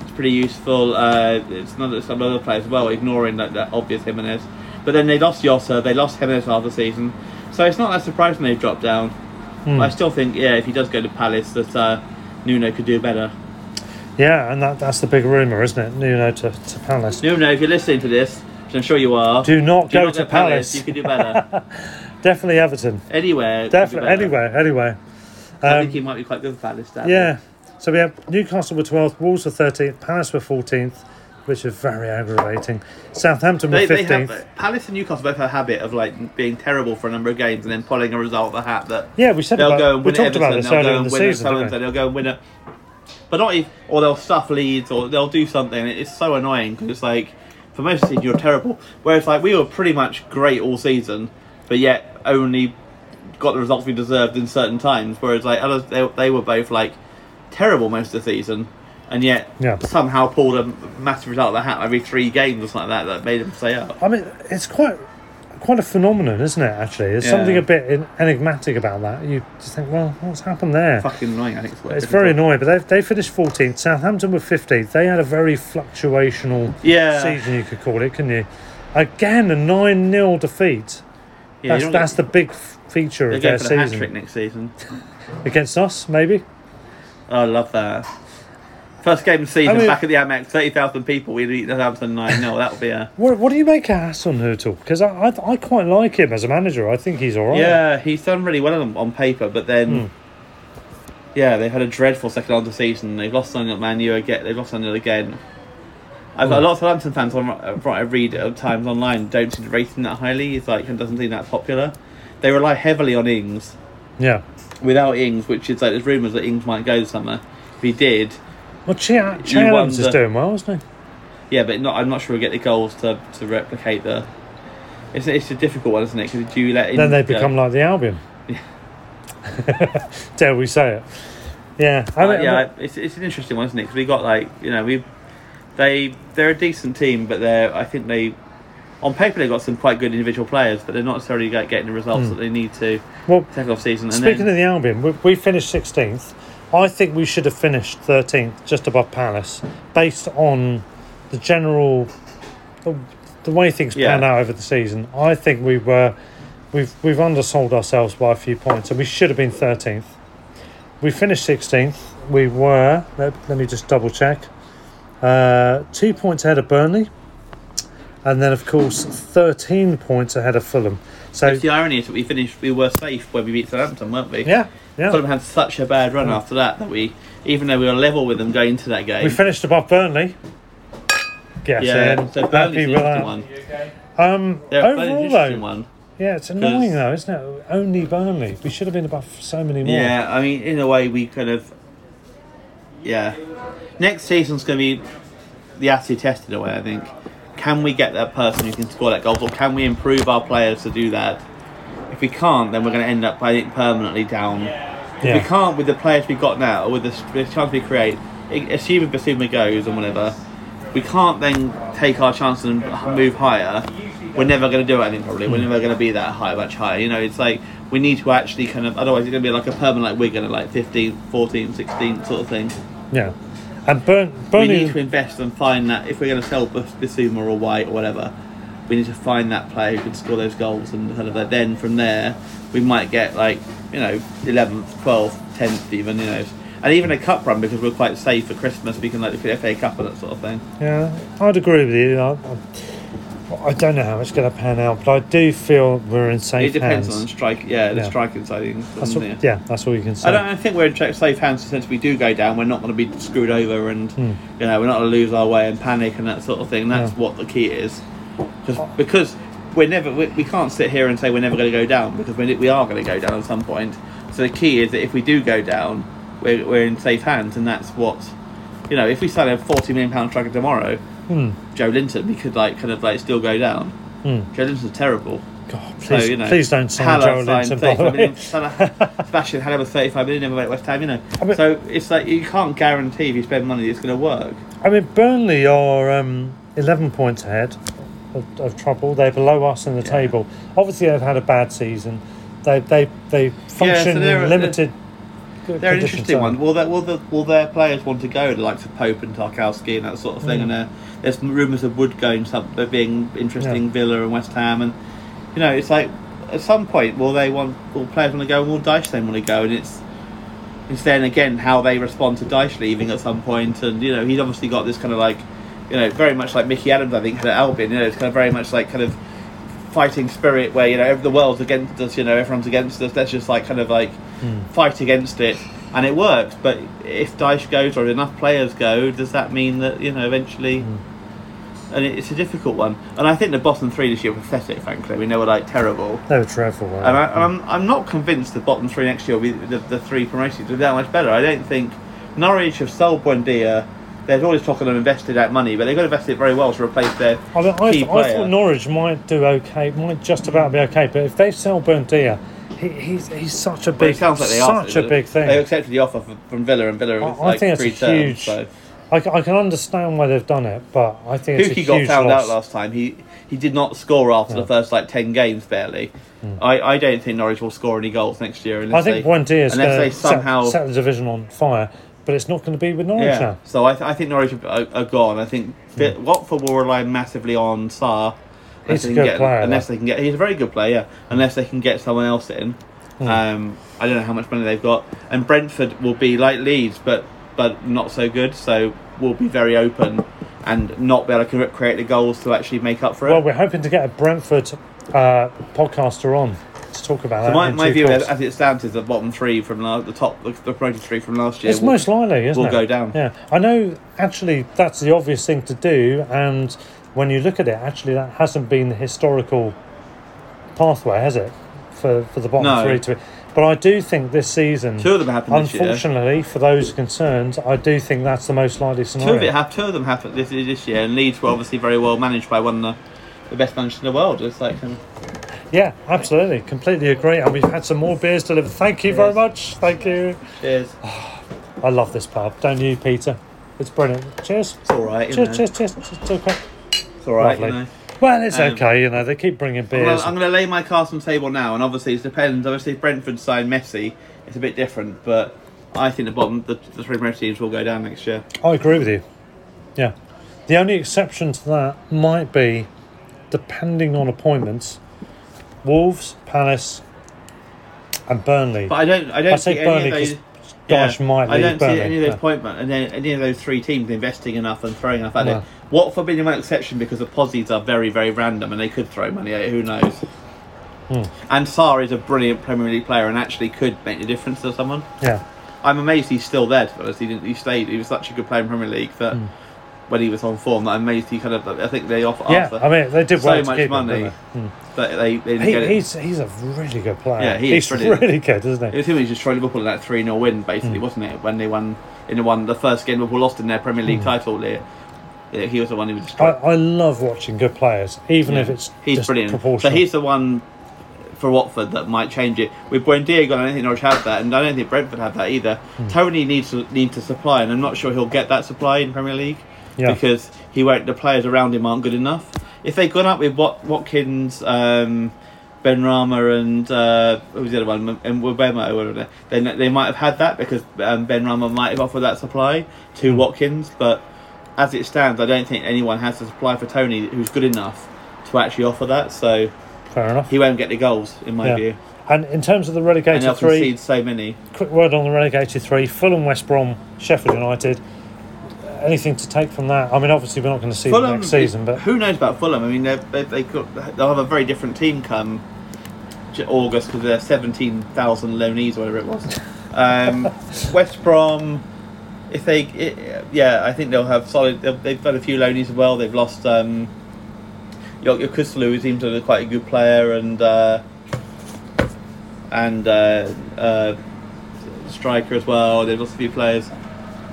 It's pretty useful. Uh, it's not some other players as well, ignoring that, that obvious Jimenez. But then they lost Yossa, they lost Jimenez half the season. So it's not that surprising they've dropped down. Hmm. I still think, yeah, if he does go to Palace, that uh, Nuno could do better. Yeah, and that, that's the big rumour, isn't it? Nuno to, to Palace. Nuno, if you're listening to this, which I'm sure you are, Do not go to to Palace. You could do better. [laughs] Definitely Everton. Anywhere. do Definitely, anywhere. anywhere, anyway. I Um, think he might be quite good for Palace. Dad. Yeah. So we have Newcastle were 12th, Wolves were 13th, Palace were 14th, which is very aggravating. Southampton were They, they 15th. have Palace and Newcastle both have a habit of like being terrible for a number of games and then pulling a result of the hat that Yeah, we said they'll about- go and we win talked Everton, about this they'll go and the win season, didn't they'll go and win it. But not if or they'll stuff leads, or they'll do something. It's so annoying because it's like for most of the season you're terrible. Whereas like we were pretty much great all season, but yet only got the results we deserved in certain times. Whereas like others, they, they were both like terrible most of the season, and yet Yeah. somehow pulled a massive result of the hat every three games or something like that that made them stay up. I mean, it's quite quite a phenomenon, isn't it? Actually, there's Yeah. something a bit enigmatic about that. You just think, well, what's happened there? Fucking annoying. I think it's, It's very annoying, but they they finished 14th. Southampton were 15th. They had a very fluctuational Yeah. season, you could call it, couldn't you? Again, a 9 0 defeat. Yeah, that's that's get- the big feature of their season. next season. Against us, maybe? Oh, I love that. First game of the season, I mean- back at the Amex, 30,000 people, We'd eat Southampton 9 0. That'll be a. [laughs] What, what do you make of Hasenhüttl? Because I, I, I quite like him as a manager. I think he's all right. Yeah, he's done really well on, on paper, but then. Hmm. Yeah, they've had a dreadful second half of the season. They've lost on at Man U again. They've lost it again. I've got a lot of Southampton fans on, from I read at times online don't seem to rate him that highly. He's like, doesn't seem that popular. They rely heavily on Ings. Yeah. Without Ings, which is like there's rumours that Ings might go somewhere. If he did, Well, Che, Adams is doing well, isn't he? Yeah, but not, I'm not sure we'll get the goals to, to replicate the. It's, it's a difficult one, isn't it? Because do you let in, then they become like the Albion. [laughs] Dare we say it? Yeah. I Uh, mean, yeah, it's, it's an interesting one, isn't it? Because we got like you know we they they're a decent team, but they're I think they on paper they've got some quite good individual players, but they're not necessarily like, getting the results that they need to. Well, second off season. And Speaking then, of the Albion, we, we finished 16th. I think we should have finished 13th, just above Palace, based on the general, the, the way things Yeah. panned out over the season. I think we were, we've we've undersold ourselves by a few points, and we should have been 13th. We finished 16th. We were. Let, let me just double check. Uh, two points ahead of Burnley, and then of course 13 points ahead of Fulham. So the irony is that we finished, we were safe when we beat Southampton, weren't we? yeah, yeah. Fulham had such a bad run after that that we, even though we were level with them going into that game, We finished above Burnley. Yes, yeah. So Burnley's the interesting one. Um, Yeah, Burnley's overall, interesting though, one. yeah, it's annoying though, isn't it? Only Burnley. We should have been above so many more. Yeah, I mean, in a way, we kind of, yeah. Next season's going to be the acid test in a way. I think. Can we get that person who can score that goals, or can we improve our players to do that? If we can't, then we're going to end up, I think, permanently down. If we can't, with the players we've got now, with the, with the chance we create, i- assuming Bissouma goes and whatever, we can't then take our chances and move higher. We're never going to do it, I think, probably. We're hmm. never going to be that high, much higher. You know, it's like we need to actually kind of, otherwise, it's going to be like a permanent, like we're going to like 15, 14, 16 sort of thing. yeah. And Burn, We need to invest and find that if we're going to sell Bas- Bissouma or White or whatever, we need to find that player who can score those goals and kind of then from there we might get like you know 11th, 12th, 10th even you know, and even a cup run because we're quite safe for Christmas. We can like look at the FA Cup and that sort of thing. Yeah, I'd agree with you. I, I, I don't know how it's going to pan out, but I do feel we're in safe it depends hands. on strike, yeah, the Yeah. striking side. That's what, it? yeah, that's all you can say. I don't. I think we're in safe hands since we do go down. We're not going to be screwed over, and Hmm. you know we're not going to lose our way and panic and that sort of thing. That's Yeah. what the key is, because because we're never we, we can't sit here and say we're never going to go down because we we are going to go down at some point. So the key is that if we do go down, we're we're in safe hands, and that's what you know. If we sign a forty million pound striker tomorrow, Hmm. Joelinton, we could like kind of like still go down. Hmm. Joelinton's terrible. God, So, please, you know, please don't sign Haller Joelinton, by the way. Sebastian Haller was 35 million, never went West Ham, you know. I mean- so it's like you can't guarantee if you spend money it's going to work. I mean, Burnley are um, 11 points ahead of, of trouble. They're below us in the table. Obviously, they've had a bad season. They they they function they're- in limited. good They're an interesting one. Will, they, will, the, will their players want to go, the likes of Pope and Tarkowski and that sort of thing? And uh, there's rumours of Wood going, some, there being interesting, Yeah. Villa and West Ham. And, you know, it's like, at some point, will they want, will players want to go and will Dyche then want to go? And it's, it's then again how they respond to Dyche leaving at some point. And, you know, he's obviously got this kind of like, you know, very much like Micky Adams, I think, had at Albion. You know, it's kind of very much like kind of fighting spirit where, you know, the world's against us, you know, everyone's against us. Let's just like kind of like hmm. fight against it. And it works. But if Dyche goes or enough players go, does that mean that, you know, eventually. Hmm. And it- it's a difficult one. And I think the bottom three this year were pathetic, frankly. we know were like terrible. They were dreadful. weren't And, I, and I'm, I'm not convinced the bottom three next year will be the, the three promoted will be that much better. I don't think Norwich have sold Buendia. There's always talk of them invested out money, but they've got to invest it very well to replace their I, mean, I, key I player. thought Norwich might do okay, might just about be okay. But if they sell Buendia, he, he's he's such a big, sounds like such a big thing. They accepted the offer from, from Villa, and Villa I- was I think it's a terms. huge- So I, I can understand why they've done it, but I think a got found loss. out last time. He he did not score after the first like ten games barely. Hmm. I, I don't think Norwich will score any goals next year. I think they, Buendia is unless going they to somehow set, set the division on fire, but it's not going to be with Norwich Yeah. now. So I, th- I think Norwich are, are, gone. I think Fit, Watford will rely massively on Sarr. He's unless a they good can get, player, Unless though. they can get, he's a very good player. Yeah. Unless they can get someone else in. Um, I don't know how much money they've got. And Brentford will be like Leeds, but but not so good. So we'll be very open and not be able to create the goals to actually make up for it. Well, we're hoping to get a Brentford uh, podcaster on to talk about so that. my, my view as, as it stands is the bottom three from la- the top, the, the promoted three from last year. It's will- most likely, isn't will it? go down. Yeah, I know. Actually, that's the obvious thing to do, and when you look at it, actually, that hasn't been the historical pathway, has it? For for the bottom No. three to. But I do think this season, Two of them happened this year. unfortunately for those concerned, I do think that's the most likely scenario. Two of it have two of them happened this this year, and Leeds were obviously very well managed by one of the, the best managers in the world. It's like um, Yeah, absolutely, completely agree. And we've had some more beers delivered. Thank you very much. Thank you. cheers. [sighs] I love this pub, don't you, Peter? It's brilliant. Cheers. It's all right. Cheers, cheers, cheers, cheers. It's okay. It's all right. You know. Well, it's Um, okay. You know, they keep bringing beers. I'm gonna lay my cards on the table now, and obviously it depends. Obviously, if Brentford sign Messi, it's a bit different, but I think the bottom, the, the three Premier teams will go down next year. I agree with you. Yeah. The only exception to that might be, depending on appointments, Wolves, Palace, and Burnley. But I don't, I don't I see say any Burnley of those. Dyche might I don't Burnley, see any of those yeah. and then any of those three teams investing enough and throwing enough at No. it. Watford being one exception because the Pozzos are very, very random, and they could throw money at it. Who knows? Hmm. And Sarr is a brilliant Premier League player, and actually could make a difference to someone. Yeah. I'm amazed he's still there. To be honest, he didn't. He stayed. He was such a good player in Premier League that when he was on form, that amazed he kind of. I think they offer. Yeah, Arthur I mean, they did so well much him, money they? Hmm. that they, they didn't He, he's he's a really good player. Yeah, he he's brilliant. really good, isn't he It was him who just tried Liverpool in that 3 0 win, basically, Hmm. wasn't it? When they won in the one, the first game Liverpool lost in their Premier League Hmm. title. There, yeah, he was the one who just. I, I love watching good players, even if it's he's brilliant. So he's the one for Watford that might change it. With Buendia gone, I don't think Norwich have that, and I don't think Brentford have that either. Hmm. Toney needs to need to supply, and I'm not sure he'll get that supply in Premier League Yeah. because he won't. The players around him aren't good enough. If they'd gone up with Wat, Watkins. Um, Benrahma and uh, who was the other one? And Mbeumo or whatever. Then they might have had that because um, Benrahma might have offered that supply to Hmm. Watkins. But as it stands, I don't think anyone has the supply for Toney who's good enough to actually offer that. So Fair enough. he won't get the goals in my Yeah. view. And in terms of the relegated three, so many. quick word on the relegated three: Fulham, West Brom, Sheffield United. Anything to take from that? I mean, obviously we're not going to see the next season, but who knows about Fulham? I mean, they they could, they'll have a very different team come August because they're seventeen thousand loanees or whatever it was. Um, [laughs] West Brom, if they, it, yeah, I think they'll have solid. They've, got a few loanees as well. They've lost um, your, your Kuslu, who seems to be quite a good player, and uh, and uh, uh, striker as well. They've lost a few players.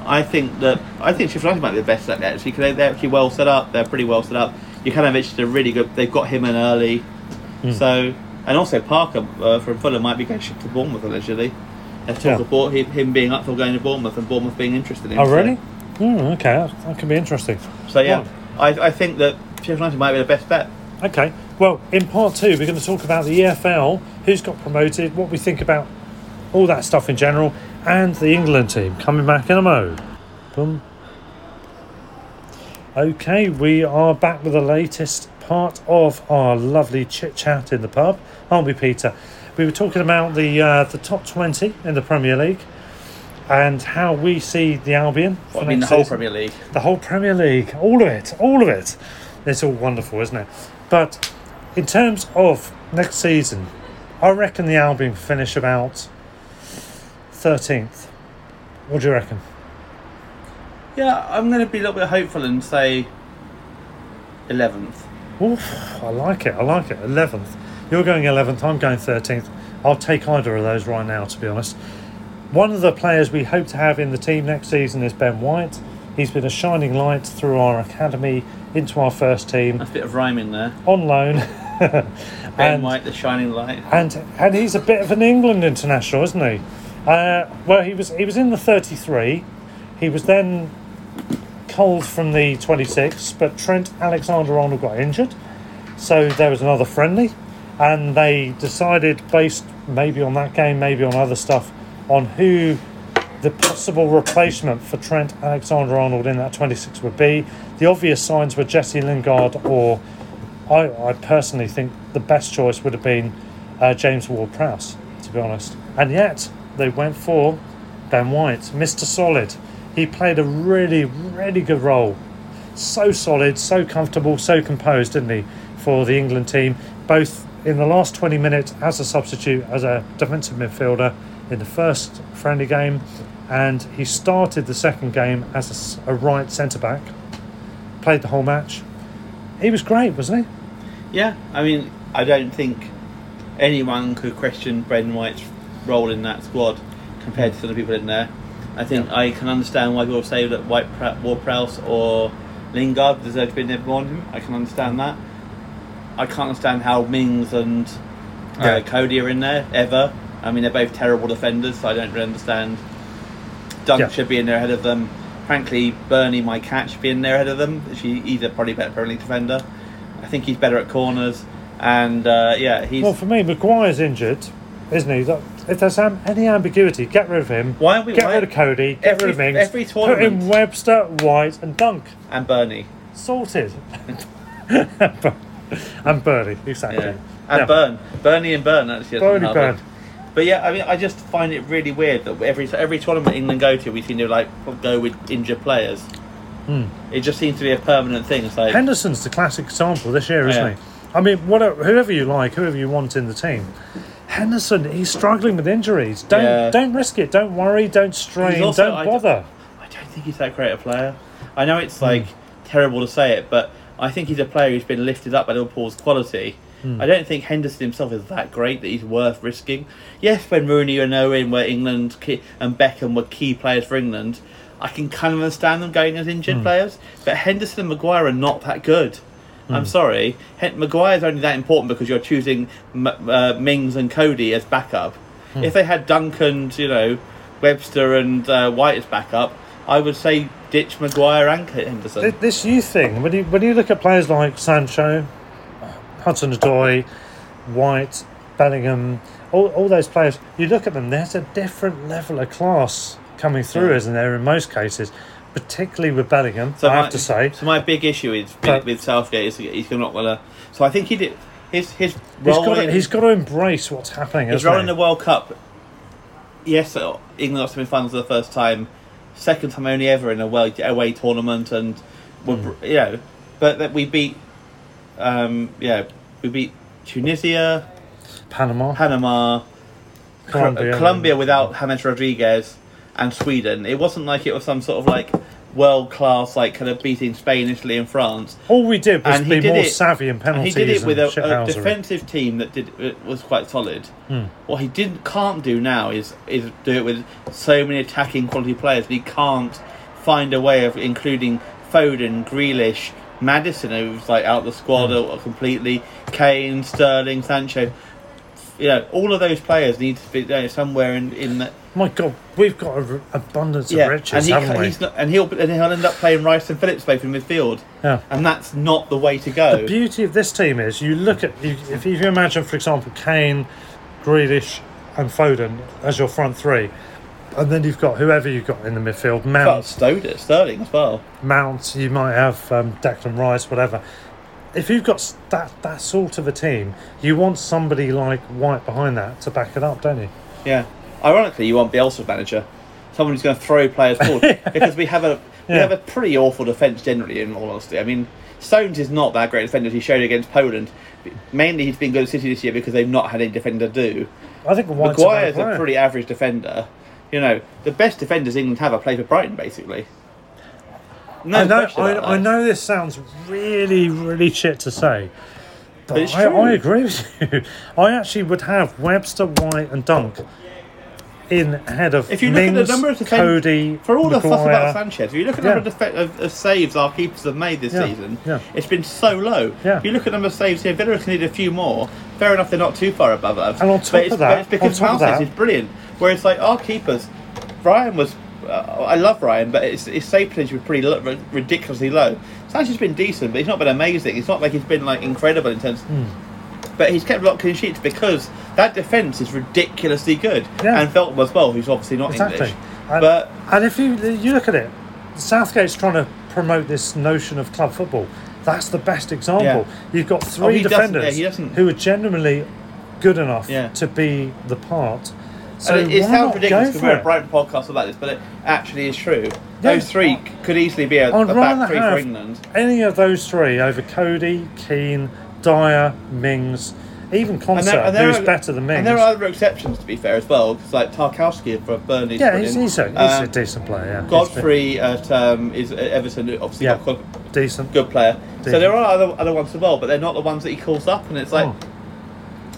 I think that I think Sheffield United might be the best at actually because they, they're actually well set up. They're pretty well set up. Jokanovic are really good. They've got him in early, so and also Parker uh, from Fulham might be going shipped to Bournemouth allegedly. There's talk Yeah. of Bour- him, him being up for going to Bournemouth and Bournemouth being interested in him. oh so- really? Mm, okay, that, that could be interesting. So, yeah, I, I think that Sheffield United might be the best bet. Okay. Well, in part two, we're going to talk about the EFL, who's got promoted, what we think about all that stuff in general, and the England team coming back in a mo. Boom. Okay, we are back with the latest part of our lovely chit chat in the pub, aren't we, Peter? We were talking about the uh, the top twenty in the Premier League and how we see the Albion. I mean, the whole season. Premier League. The whole Premier League, all of it, all of it. It's all wonderful, isn't it? But in terms of next season, I reckon the Albion finish about 13th. What do you reckon? Yeah, I'm going to be a little bit hopeful and say 11th. Oof, I like it, I like it. 11th. You're going 11th, I'm going 13th. I'll take either of those right now, to be honest. One of the players we hope to have in the team next season is Ben White. He's been a shining light through our academy into our first team That's a bit of rhyming there. on loan. [laughs] Ben And- White, the shining light. and and he's a bit of an England international, isn't he? Uh, well, he was he was in the 33. He was then culled from the 26, but Trent Alexander-Arnold got injured, so there was another friendly, and they decided, based maybe on that game, maybe on other stuff, on who the possible replacement for Trent Alexander-Arnold in that 26 would be. The obvious signs were Jesse Lingard or I, I personally think the best choice would have been uh, James Ward-Prowse, to be honest. And yet they went for Ben White, Mr. Solid. He played a really, really good role. So solid, so comfortable, so composed, didn't he, for the England team, both in the last 20 minutes as a substitute, as a defensive midfielder in the first friendly game, and he started the second game as a right centre back. Played the whole match. He was great, wasn't he? Yeah, I mean, I don't think anyone could question Ben White's role in that squad compared to some of the people in there. I think I can understand why people say that White, Pra- Ward-Prowse or Lingard deserve to be in there more than him. I can understand that. I can't understand how Mings and uh, Yeah. Coady are in there ever. I mean, they're both terrible defenders, so I don't really understand. Dunk Yeah. should be in there ahead of them. Frankly, Bernie, my cat, should be in there ahead of them. She, he's a probably better Premier League defender. I think he's better at corners, and uh, yeah, he's. Well, for me, Maguire's injured, isn't he? That, if there's am- any ambiguity, get rid of him. Why aren't we- Get why- rid of Coady. Get every- rid of Mings. every Put in Webster, White, and Dunk. and Bernie. Sorted. [laughs] and Birdie, exactly. Yeah. And Yeah. Burn, Bernie and Burn actually. at Bernie Burn. But yeah, I mean, I just find it really weird that every every tournament England go to, we seem to like go with injured players. Hmm. It just seems to be a permanent thing. It's like Henderson's the classic example this year, isn't Yeah. he? I mean, whatever, whoever you like, whoever you want in the team. Henderson, he's struggling with injuries. Don't Yeah. don't risk it. Don't worry. Don't strain. also- don't I bother. I don't think he's that great a player. I know it's Hmm. like terrible to say it, but I think he's a player who's been lifted up by Liverpool's quality. Hmm. I don't think Henderson himself is that great that he's worth risking. Yes, when Rooney and Owen were England key, and Beckham were key players for England, I can kind of understand them going as injured players. But Henderson and Maguire are not that good. Hmm. I'm sorry, Hen- Maguire's only that important because you're choosing M- uh, Mings and Coady as backup. Hmm. If they had Duncan, you know, Webster and uh, White as backup, I would say ditch Maguire and Henderson. Th- This youth thing, when you when you look at players like Sancho, Hudson Odoi, White, Bellingham, all, all those players, you look at them, there's a different level of class coming through, Yeah. isn't there, in most cases, particularly with Bellingham, So I my, have to say. So my big issue is with, But- with Southgate is he's not gonna. So I think he did his his He's role got, to, he's got to embrace what's happening. his hasn't role he? in the World Cup. Yes, uh, England got semi-finals for the first time, second time only ever in a away, away tournament, and we're, Hmm. you know, but that we beat, um, yeah, we beat Tunisia, Panama, Panama, Colombia. Colombia, Colombia without James Rodriguez, and Sweden. It wasn't like it was some sort of like world class, like kind of beating Spain, Italy, and France. All we did was And be did more it- savvy in And penalties he did it with a, a defensive team that did it was quite solid. Hmm. What he didn't can't do now is is do it with so many attacking quality players. He can't find a way of including Foden, Grealish, Maddison, who's like out the squad Hmm. or completely. Kane, Sterling, Sancho. You know, all of those players need to be there somewhere in in the, My God, we've got an abundance yeah, of riches, and he, haven't we? He's not, and, he'll, and he'll end up playing Rice and Phillips both in midfield, Yeah. and that's not the way to go. The beauty of this team is you look at you, if you imagine, for example, Kane, Grealish, and Foden as your front three, and then you've got whoever you've got in the midfield, Mount, Stoder, Sterling as well. Mount. You might have um, Declan Rice, whatever. If you've got that that sort of a team, you want somebody like White behind that to back it up, don't you? Yeah. Ironically, you want Bielsa's manager, someone who's going to throw players forward [laughs] because we have a we Yeah. have a pretty awful defence generally. In all honesty, I mean, Stones is not that great defender he showed against Poland. Mainly, he's been good at City this year because they've not had any defender do. I think Maguire's a, a pretty average defender. You know, the best defenders England have are play for Brighton, basically. No I know, I, I know this sounds really, really shit to say, but, But I. I agree with [laughs] you. I actually would have Webster, White, and Dunk in ahead of If you look Mings, at the number of Coady, for all the fuss about Sanchez, if you look at the number of, defe- of, of saves our keepers have made this Yeah, season, yeah. it's been so low. Yeah. If you look at the number of saves here, Villa can need a few more. Fair enough, they're not too far above us. And on top but it's, of that- but it's because on top of Mouses that- is brilliant. Whereas like our keepers, Ryan was. Uh, I love Ryan, but his, his save percentage was pretty lo- ridiculously low. Sanchez's been decent, but he's not been amazing. It's not like he's been like incredible in terms. Hmm. But he's kept a lot clean sheets because that defence is ridiculously good. Yeah. And Felton as well, who's obviously not Exactly. English. And, but and if you you look at it, Southgate's trying to promote this notion of club football. That's the best example. Yeah. You've got Oh, three doesn't- defenders yeah, who are genuinely good enough to be the part. So and it, it sounds ridiculous because for we're a? Brighton podcast about this, but it actually is true. Those three oh, could easily be a, a I'd rather back three for England. any of those three over Coady, Keane, Dier, Mings, even Konsa, who's better than Mings. And there are other exceptions, to be fair, as well, because like Tarkowski for Burnley. yeah, he's, he's, a, he's a Um, decent player. Yeah. Godfrey at um, is at Everton, obviously Yeah. quite decent. good player. So there are other other ones as well, but they're not the ones that he calls up, and it's like. Oh.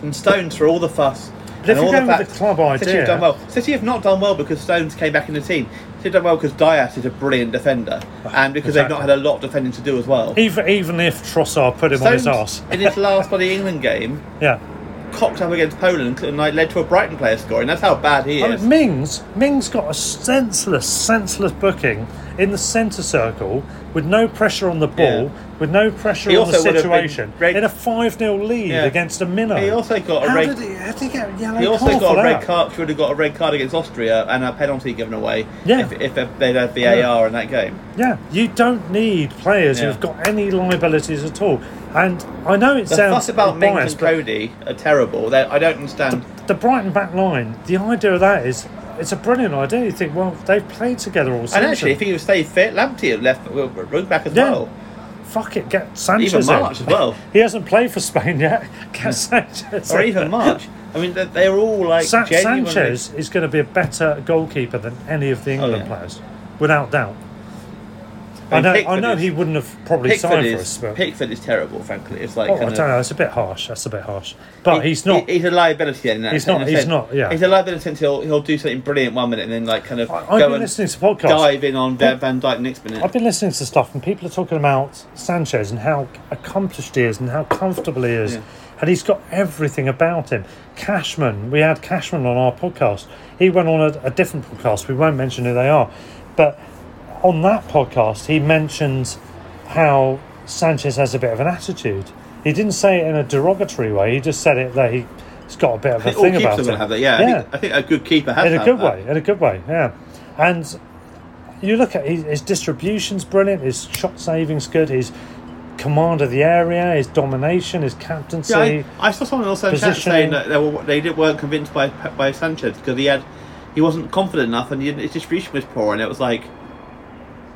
And Stones for all the fuss. But if and you all the with fact- the club idea, City have done well. City have not done well because Stones came back in the team. Have done well because Dias is a brilliant defender, ah, and because they've not had a lot of defending to do as well. Even even if Trossard put him on his ass in his last bloody England game, Yeah. cocked up against Poland and like, led to a Brighton player scoring. That's how bad he I is. mean, Mings Mings got a senseless, senseless booking in the centre circle with no pressure on the ball, Yeah. with no pressure He on the also would have been situation, red- in a 5 0 lead Yeah. against a minnow. He also got a How red- Did he, how did he get yellow He also card got a red that? card. Should have got a red card against Austria and a penalty given away. Yeah. If, if they'd had VAR in that game. Yeah, you don't need players Yeah. who've got any liabilities at all. And I know it The sounds fuss about biased, and Coady are terrible. They, I don't understand. the Brighton back line, the idea of that is it's a brilliant idea. You think, well, they've played together all season. And actually, if he was stayed fit, Lamptey had left right back as Yeah. well. Fuck it, get Sanchez Even in. March as well. [laughs] He hasn't played for Spain yet. [laughs] Get mm. Sanchez. Or in. even March. I mean, they- they're all like Sa- genuinely. Sanchez is going to be a better goalkeeper than any of the oh, England Oh, yeah. players, without doubt. I mean, know, I know is- he wouldn't have probably Pickford signed for is, us, but Pickford is terrible, frankly. It's like oh, I don't of, know. It's a bit harsh. That's a bit harsh. But he- he's not. he- he's a liability in that. He's not- he's sense. not, yeah. He's a liability since he'll he'll do something brilliant one minute and then like kind of I- I've go been listening to podcasts. dive in on Van Van Dijk next minute. I've been listening to stuff, and people are talking about Sanchez and how accomplished he is and how comfortable he is. Yeah. And he's got everything about him. Cashman, we had Cashman on our podcast. He went on a, a different podcast. We won't mention who they are. But on that podcast, he mentioned how Sanchez has a bit of an attitude. He didn't say it in a derogatory way. He just said it that he, he's got a bit of a thing about it. have that. Yeah, I, think, I think a good keeper has in a good that. way. In a good way, yeah. And you look at his, his distribution's brilliant. His shot saving's good. His command of the area, his domination, his captaincy. Yeah, I, I saw someone else saying that they, were, they weren't convinced by by Sanchez because he had he wasn't confident enough and his distribution was poor and it was like,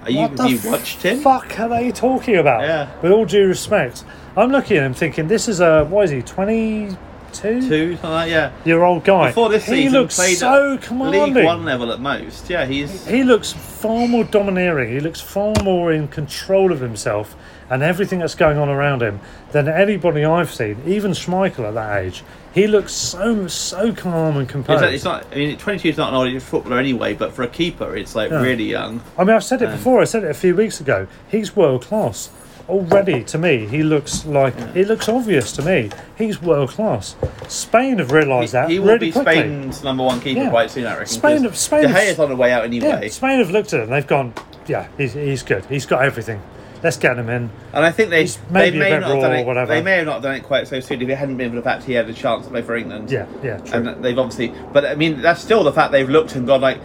you What the you watched him? fuck are they talking about? Yeah. With all due respect, I'm looking at him thinking, this is a what is he, 22 Two, something like yeah. year old guy. Before this he season, looks played so commanding. League One level at most. Yeah, he's He looks far more domineering. He looks far more in control of himself and everything that's going on around him than anybody I've seen. Even Schmeichel at that age, he looks so so calm and composed. it's not. I mean, 22 is not an old footballer anyway, but for a keeper, it's like Yeah. really young. I mean, I've said it Um, before. I said it a few weeks ago. He's world class. Already, to me, he looks like it looks obvious to me. He's world class. Spain have realised that he will really be quickly. Spain's number one keeper Yeah. quite soon, I reckon. Spain- 'cause Spain- De Gea's on the way out anyway. Yeah, Spain have looked at it and they've gone, yeah, he's, he's good. He's got everything. Let's get him in. And I think they He's they maybe a may bit not have raw done or it. whatever. They may have not done it quite so soon if it hadn't been for the fact he had a chance to play for England. Yeah, yeah, true. And they've obviously, but I mean, that's still the fact they've looked and gone like,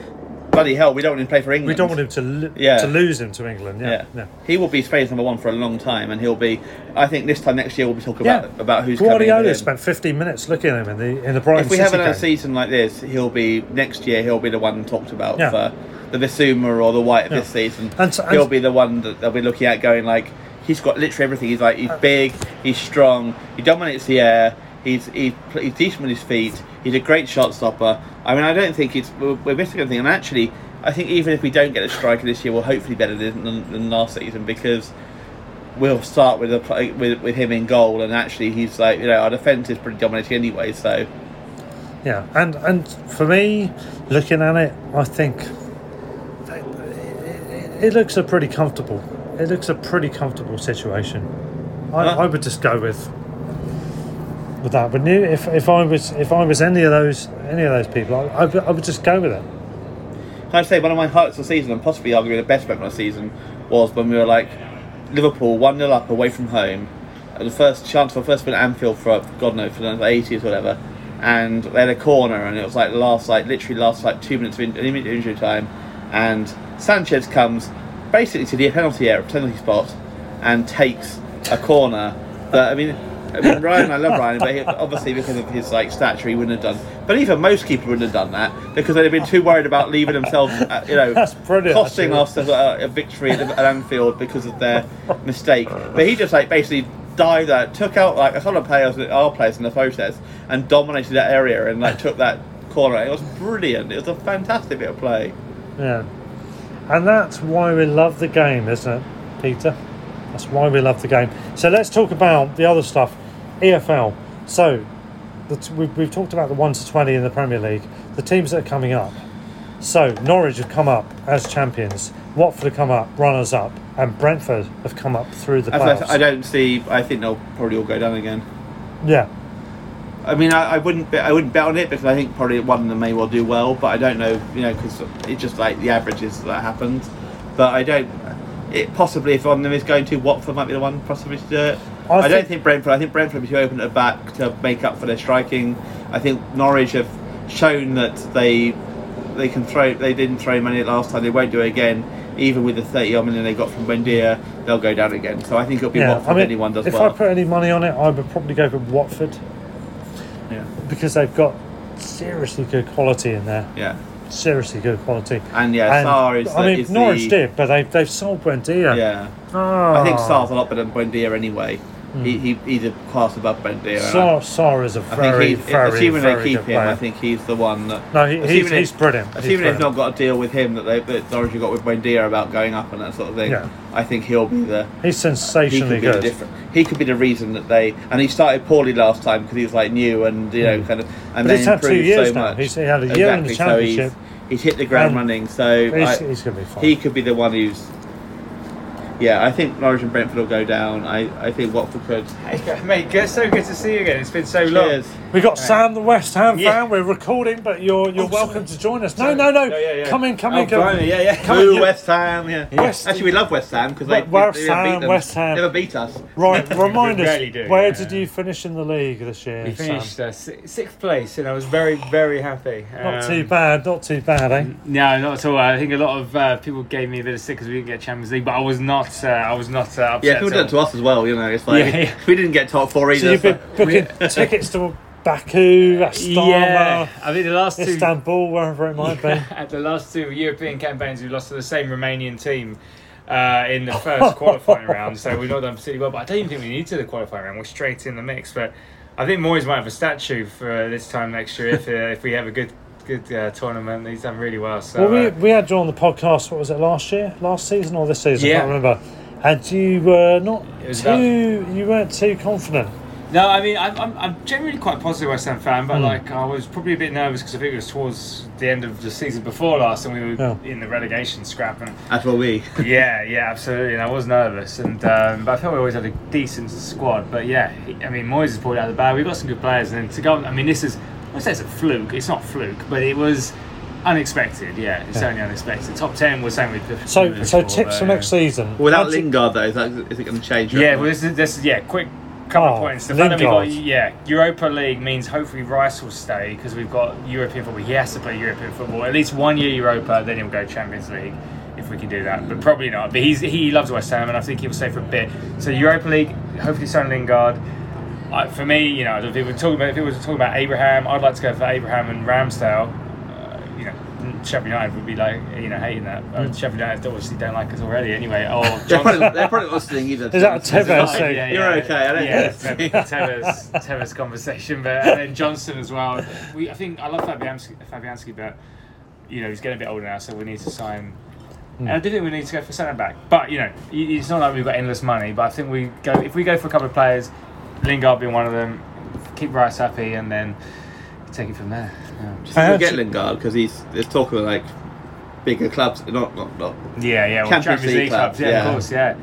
bloody hell, we don't want him to play for England. we don't want him to lo- Yeah. to lose him to England. Yeah, Yeah. yeah. he will be Spain's number one for a long time, and he'll be. I think this time next year we'll be talking about about who's Guardiola coming. in. spent 15 minutes looking at him in the in the Brighton If we City have another game. season like this, he'll be next year. He'll be the one talked about Yeah. for the Bissouma or the White Yeah. this season. And so- and- he'll be the one that they'll be looking at, going like, he's got literally everything. He's like, he's Uh, big, he's strong, he dominates the air. He's, he's he's decent with his feet. He's a great shot stopper. I mean, I don't think it's we're, we're missing anything. And actually, I think even if we don't get a striker this year, we'll hopefully better than, than, than last season because we'll start with a with with him in goal. And actually, he's like you know our defense is pretty dominating anyway. So Yeah, and and for me, looking at it, I think it, looks a pretty comfortable. It looks a pretty comfortable situation. I, Huh? I would just go with with that. But if if I was if I was any of those any of those people, I, I, would, I would just go with it. Can I say one of my highlights of the season, and possibly arguably the best moment of the season, was when we were like Liverpool one 0 up away from home, the first chance for first win at Anfield for God knows for the eighties or whatever, and they had a corner, and it was like the last like literally last like two minutes of in, immediate injury time, and Sanchez comes basically to the penalty area penalty spot, and takes a corner that I mean. I mean, Ryan, I love [laughs] Ryan, but he, obviously because of his like stature, he wouldn't have done. But even most keepers wouldn't have done that because they'd have been too worried about leaving themselves, uh, you know, costing us a, a victory at, at Anfield because of their mistake. But he just like basically dived out, took out like a couple of players, our players in the process, and dominated that area and like took that corner. It was brilliant. It was a fantastic bit of play. Yeah, and that's why we love the game, isn't it, Peter? That's why we love the game. So let's talk about the other stuff. EFL. So the t- we've, we've talked about the one to twenty in the Premier League. The teams that are coming up. So Norwich have come up as champions. Watford have come up runners up, and Brentford have come up through the playoffs. I, I don't see. I think they'll probably all go down again. yeah, I mean, I, I wouldn't. Bet, I wouldn't bet on it because I think probably one of them may well do well, but I don't know. You know, because it's just like the averages that happens. but I don't. It possibly if one of them is going to Watford might be the one possibly to do it. I I, don't think- think Brentford. I think Brentford will be too open at the back to make up for their striking. I think Norwich have shown that they they can throw. They didn't throw money last time. They won't do it again. Even with the 30 odd million they got from Buendia, they'll go down again. So I think it'll be Yeah, Watford I mean, if anyone does well. if well. I put any money on it, I would probably go for Watford yeah, because they've got seriously good quality in there. yeah. Seriously good quality. And yeah, Sarr is. I the, mean, is Norwich the, did, but they've they've sold Buendia. Yeah. Ah. I think Sarr's a lot better than Buendia anyway. He, hmm. he, he's a class above and I- Sarr, Sarr is a very, think he's, very, assuming very they keep him, player. I think he's the one that. No, he- he's- he's brilliant. He's Assuming they've not got a deal with him that they that have got with Buendia about going up and that sort of thing. Yeah. I think he'll be the. He's He sensationally could be the good. different. He could be the reason that they and he started poorly last time because he was like new and you know hmm. kind of and But then he's had two improved years so now. much. He's- he had a year in the Exactly, so Championship. he's, he's hit the ground And running, so he's- I- he's gonna be fine. He could be the one who's. Yeah, I think Norwich and Brentford will go down. I, I think Watford could. Hey, mate, good, so good to see you again. It's been so long. Cheers. We got Sam, the West Ham Yeah. fan. We're recording, but you're you're Oh, welcome sorry. to join us. No, Sorry. no, no. Yeah, yeah, yeah. Come in, come Oh, in, come blimey, yeah, yeah. Come in. West Ham, yeah. West- Actually, we love West Ham because they, West they, they never Ham, beat them. West Ham. Never beat us. Right, [laughs] remind us, rarely do, where yeah. did you finish in the league this year, We finished uh, sixth place, and I was very, very happy. Not Um, too bad, not too bad, eh? No, not at all. I think a lot of uh, people gave me a bit of stick because we didn't get Champions League, but I was not. Uh, I was not uh, upset. Yeah, people at did it to us as well. You know, it's like Yeah, yeah. we didn't get top four either. So you've been so- booking [laughs] tickets to Baku, Astana, Yeah, I think the last two Istanbul, wherever it might be. at [laughs] the last two European campaigns, we lost to the same Romanian team. Uh, in the first [laughs] qualifying round, so we've not done particularly well. But I don't even think we need to the qualifying round. We're straight in the mix. But I think Moyes might have a statue for this time next year if uh, if we have a good good uh, tournament. He's done really well. So Well, we, uh, we had you on the podcast, what was it, last year? Last season or this season? I can't remember. And you were not It was too, you weren't too confident. No, I mean, I'm, I'm, I'm generally quite positive West Ham fan, but like I was probably a bit nervous because I think it was towards the end of the season before last, and we were Yeah. in the relegation scrap. And That's what we. [laughs] yeah, yeah, absolutely. And I was nervous, and um, but I felt we always had a decent squad. But yeah, I mean, Moyes has pulled out of the bag. We've got some good players, and to go. I mean, this is. I say it's a fluke. It's not fluke, but it was unexpected. Yeah, it's Yeah. only unexpected. Top ten was something with. So, with so tips but, for next season. Without How Lingard though, is, that, is it going to change? Yeah, well, this is, this is yeah, quick couple Oh, of points. The fact that we got Lingard. yeah Europa League means hopefully Rice will stay because we've got European football. He has to play European football at least one year Europa, then he'll go Champions League if we can do that. But probably not. But he's he loves West Ham, and I think he'll stay for a bit. So Europa League, hopefully sign Lingard. I, for me, you know, if it were talking about if it was talking about Abraham, I'd like to go for Abraham and Ramsdale. Uh, you know, Sheffield United would be like you know hating that. Uh, Sheffield United obviously don't like us already anyway. Or They're probably, they're probably not listening either. Is that a Tevez Yeah, yeah, You're okay, I don't yeah, Tevez, Tevez conversation, but and then Johnson as well. We, I think I love Fabianski, Fabianski, but you know he's getting a bit older now, so we need to sign. And I do think we need to go for centre back, but you know it's not like we've got endless money. But I think we go if we go for a couple of players, Lingard being one of them, keep Rice happy, and then take it from there. Yeah. Just I forget Lingard because he's there's talk of like bigger clubs, not not not. Yeah, yeah, well, Champions Champions, League League clubs, clubs, yeah, yeah. of course, yeah,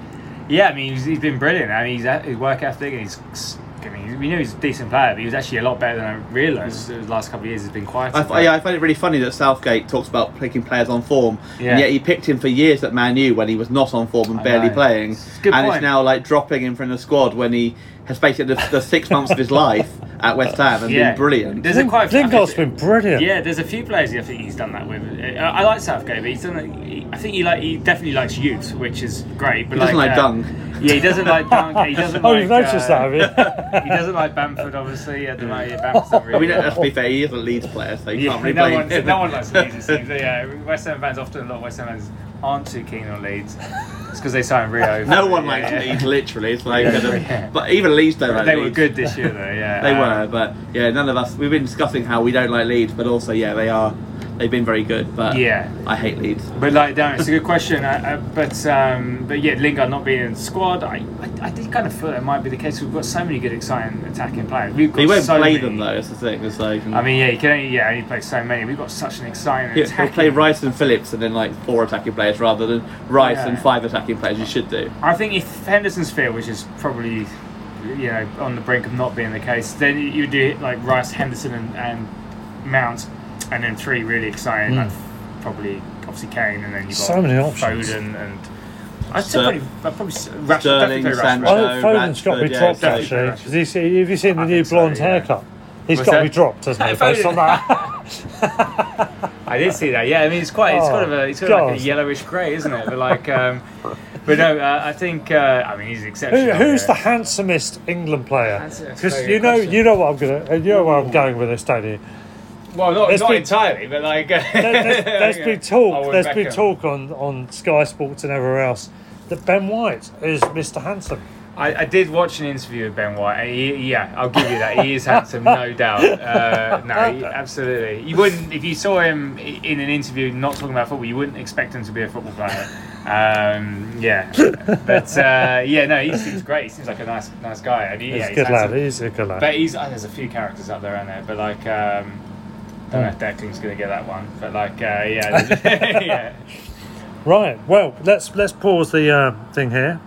yeah. I mean, he's, he's been brilliant. I mean, he's at his work ethic, and he's. I mean, we knew he was a decent player, but he was actually a lot better than I realised. Mm. The last couple of years, he's been quiet. I, f- yeah, I find it really funny that Southgate talks about picking players on form, Yeah. and yet he picked him for years at Man U when he was not on form and I barely know. playing, It's good and point. it's now like dropping him from the squad when he has basically the, the six months of his [laughs] life at West Ham and Yeah. been brilliant. There's a quite. I Lingard's think- been brilliant. Yeah, there's a few players I think he's done that with. Uh, I like Southgate, but he's done. it- he- I think he like he definitely likes youth, which is great. But He doesn't like uh, Dunk. Yeah, he doesn't like Dunk. He [laughs] doesn't Oh, like. you've noticed uh, that, have he doesn't like Bamford, obviously. At the moment, yeah, Bamford's not I mean, let's be fair, he is a Leeds player, so you Yeah, can't really no blame one, him. no one likes Leeds. [laughs] It seems. Yeah, West Ham fans often a lot of West Ham fans aren't too keen on Leeds. It's because they signed Rio. No one likes yeah. Leeds, [laughs] literally. It's like, Yeah, but even Leeds don't like They were good this year, though. Yeah, [laughs] They Um, were, but yeah, none of us. We've been discussing how we don't like Leeds, but also yeah, they are. They've been very good, but Yeah. I hate Leeds. But like, no, it's a good question. I, I, but um, but yeah, Lingard not being in the squad, I, I, I did kind of feel it might be the case. We've got so many good, exciting attacking players. We've got He won't so play many. them though. That's the thing. It's like I mean, yeah, he can only yeah only play so many. We've got such an exciting he'll, attacking. he'll play Rice and Phillips and then like four attacking players rather than Rice Yeah. and five attacking players. You should do. I think if Henderson's fit, which is probably you know on the brink of not being the case, then you do like Rice, Henderson, and, and Mount, and then three really exciting, like probably obviously Kane, and then you've got So many options. Foden and. I'd say probably, I'd probably Rashford, Sterling, definitely Rashford. Sancho. I think Foden's got to be Rashford, yeah, dropped so- actually. 'cause he's- have you seen the new so, blonde yeah. haircut? He's What's got to be dropped, hasn't he? [laughs] Based on that. [laughs] I did see that. Yeah, I mean it's quite. It's Oh, kind of a. It's kind of like a yellowish grey, isn't it? But like, um, but no, uh, I think. Uh, I mean, he's Who, exceptional. who's the handsomest England player? That's a- that's a Because you know, question. you know what I'm gonna, you know where I'm going with this, don't you? Well, not, There's not been- entirely, but like. There, [laughs] there's, there's been talk. There's been talk on on Sky Sports and everywhere else that Ben White is Mr. Handsome. I, I did watch an interview with Ben White, he, yeah, I'll give you that. He is handsome, no [laughs] doubt. Uh, no, he- absolutely. You wouldn't, if you saw him in an interview not talking about football, you wouldn't expect him to be a football player. Um, yeah, but uh, yeah, no, he seems great. He seems like a nice, nice guy. And he, He's yeah, a he's good lad. He's a good lad. But he's oh, there's a few characters up there, aren't there? But like, um, don't know if Declan's going to get that one. But like, uh, yeah, [laughs] yeah. Right. Well, let's let's pause the uh, thing here.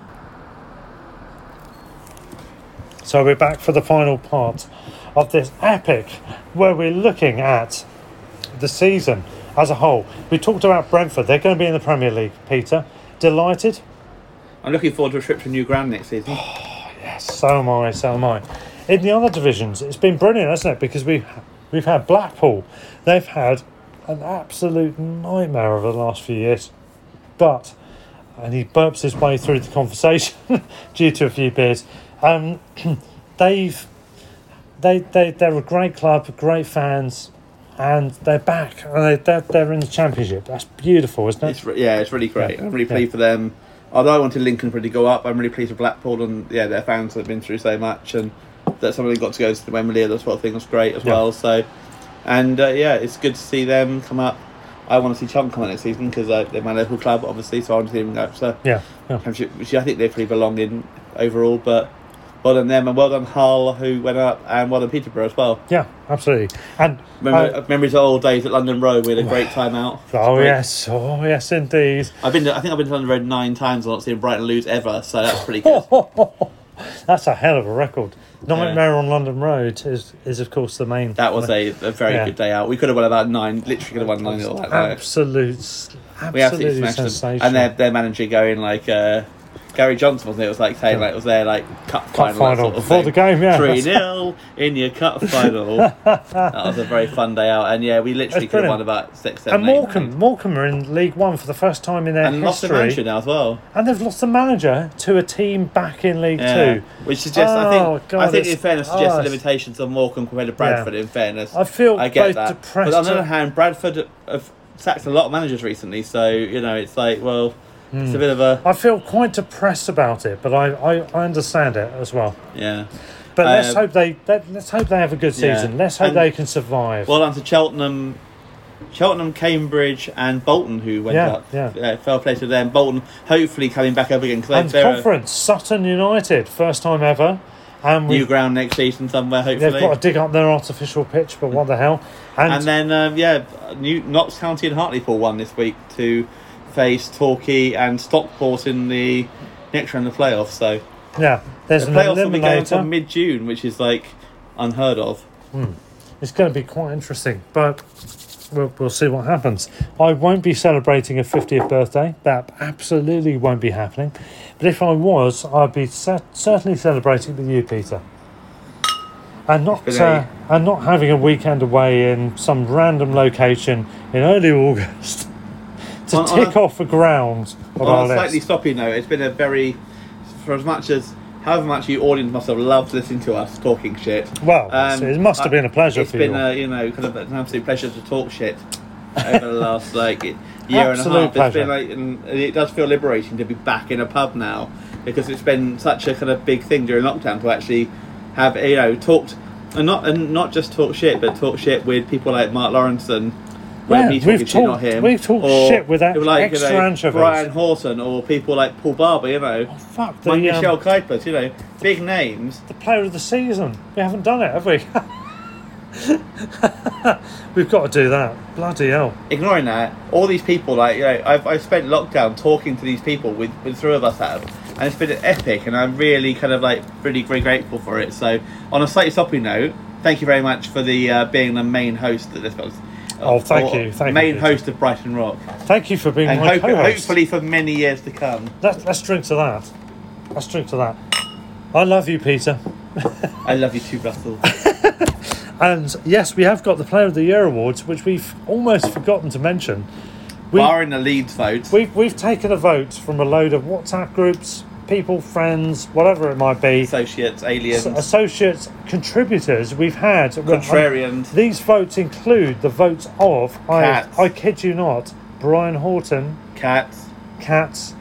So we're back for the final part of this epic, where we're looking at the season as a whole. We talked about Brentford; they're going to be in the Premier League. Peter, delighted. I'm looking forward to a trip to New Ground next season. Yes, so am I. So am I. In the other divisions, it's been brilliant, hasn't it? Because we've we've had Blackpool. They've had an absolute nightmare over the last few years, but and he burps his way through the conversation [laughs] due to a few beers. Um, [clears throat] they've they they they're a great club, great fans, and they're back. And they, they're they're in the championship. That's beautiful, isn't it? It's re- yeah, it's really great. Yeah. I'm really Yeah. pleased for them. Although I wanted Lincoln for it to go up, I'm really pleased with Blackpool and yeah, their fans have been through so much, and that some of them got to go to the Wembley. That sort of thing was great as Yeah. well. So, and uh, yeah, it's good to see them come up. I want to see Cheltenham come up next season because uh, they're my local club, obviously. So I want to see them go up to yeah, yeah. Which I think they pretty belong in overall. But well done them, and well done Hull who went up, and well done Peterborough as well. Yeah, absolutely. And Remember, uh, memories of old days at London Road. We had a great time out. oh Great. yes, oh yes, indeed. I've been. To, I think I've been to London Road nine times. and not seen Brighton lose ever, so that's pretty good. [laughs] That's a hell of a record. Nightmare on London Road is, is of course the main. That was a, a very Yeah. good day out. We could have won about nine. Literally could have won nine that night. absolute, We absolutely smashed them. And their their manager going like uh, Gary Johnson wasn't it? It was like saying like it was their like cup final, that final sort of before thing. the game, yeah. Three 0 in your cup final. [laughs] that was a very fun day out, and yeah, we literally could have won about six, seven, and eight, Morecambe, nine. Morecambe are in League One for the first time in their and lost the history, manager now as well. and they've lost the manager to a team back in League Yeah. Two. Which suggests, I Oh, think, God, I think in fairness, oh, suggests it's- limitations of Morecambe compared to Bradford. In fairness, I feel I get both that. depressed But on the other hand, Bradford have sacked a lot of managers recently, so you know it's like, well, it's Hmm. a bit of a I feel quite depressed about it, but I, I, I understand it as well. yeah. But let's Uh, hope they let, let's hope they have a good Yeah. season. Let's hope And- they can survive. Well done to Cheltenham, Cheltenham, Cambridge, and Bolton who went Yeah, up. yeah. Uh, fair play to them. Bolton hopefully coming back up again because and they're a conference Sutton United, first time ever, and new ground next season somewhere. Hopefully, they've got to dig up their artificial pitch. But what the hell? And, And then, um, yeah, New Notts County and Hartlepool won this week to face Torquay and Stockport in the next round of the playoffs. So yeah, there's the an playoffs will be going until eliminator. mid June, which is like unheard of. It's going to be quite interesting, but we'll, we'll see what happens. I won't be celebrating a 50th birthday. That absolutely won't be happening. But if I was, I'd be cer- certainly celebrating with you, Peter. And not uh, and not having a weekend away in some random location in early August to On- on tick a- off the ground our On a slightly list. stoppy note, it's been a very, for as much as however much you audience must have loved listening to us talking shit. Well, um, it must have been a pleasure It's for been you. a, you know kind of an absolute pleasure to talk shit over the last like year and a Absolute half. pleasure. It's been like, and it does feel liberating to be back in a pub now because it's been such a kind of big thing during lockdown to actually have you know talked and not and not just talk shit, but talk shit with people like Mark Lawrence and. Yeah, me talking we've shit, talked- not him. we've talked Or shit with that like, you extra know, anchovies. Brian Horton or people like Paul Barber, you know, Fuck the, Mike um, Michel Kuipers, you know, big names. the player of the season. We haven't done it, have we? [laughs] We've got to do that. Bloody hell. ignoring that, all these people, like, you know, I've, I've spent lockdown talking to these people, with, with three of us have, and it's been epic, and I'm really kind of like really very grateful for it. So, on a slightly soppy note, thank you very much for the uh, being the main host at this. Oh, thank you, thank you, main Peter. host of Brighton Rock, Thank you for being and my hope, co-host. hopefully for many years to come. Let's, let's drink to that. Let's drink to that. I love you, Peter. I love you too, Russell. [laughs] And yes, we have got the Player of the Year awards, which we've almost forgotten to mention. We, Barring the Leeds vote, we've, we've taken a vote from a load of WhatsApp groups, people, friends, whatever it might be, associates, aliens, associates, contributors. We've had Contrarians. These votes include the votes of I, I kid you not, Brian Horton, cats, cats,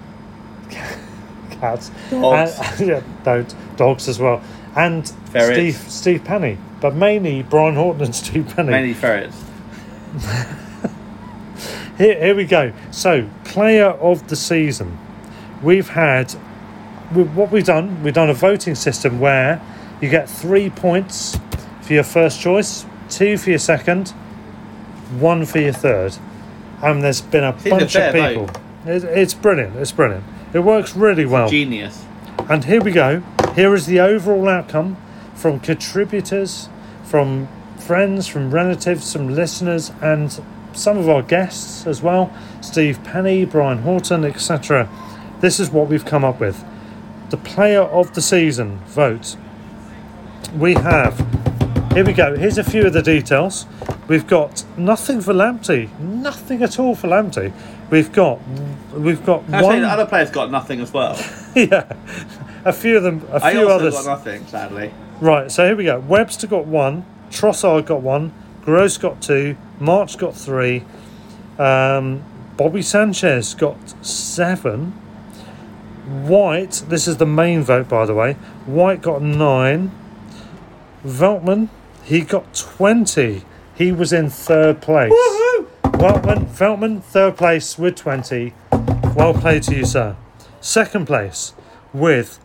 cats, Dogs. Uh, and- [laughs] yeah, don't dogs as well, and Ferrets. Steve Steve Penny, but mainly Brian Horton and [laughs] Steve Penny. many ferrets. Here, here we go. So, player of the season. We've had what we've done. We've done a voting system where you get three points for your first choice, two for your second, one for your third, and there's been a Seems bunch of fair people. vote. It, it's brilliant. It's brilliant. It works really well. Genius. And here we go. Here is the overall outcome from contributors, from friends, from relatives, from listeners, and some of our guests as well Steve Penny, Brian Horton, etc. This is what we've come up with. The player of the season vote. We have. Here we go. Here's a few of the details. We've got nothing for Lamptey. Nothing at all for Lamptey. We've got. We've got Actually, one. the other players got nothing as well. [laughs] yeah, a few of them. A I few also others. got nothing, sadly. Right, so here we go. Webster got one, Trossard got one, Gross got two, March got three, um, Bobby Sanchez got seven, White, this is the main vote by the way, White got nine, Veltman, he got 20. He was in third place. Veltman, Veltman, third place with 20. Well played to you, sir. Second place with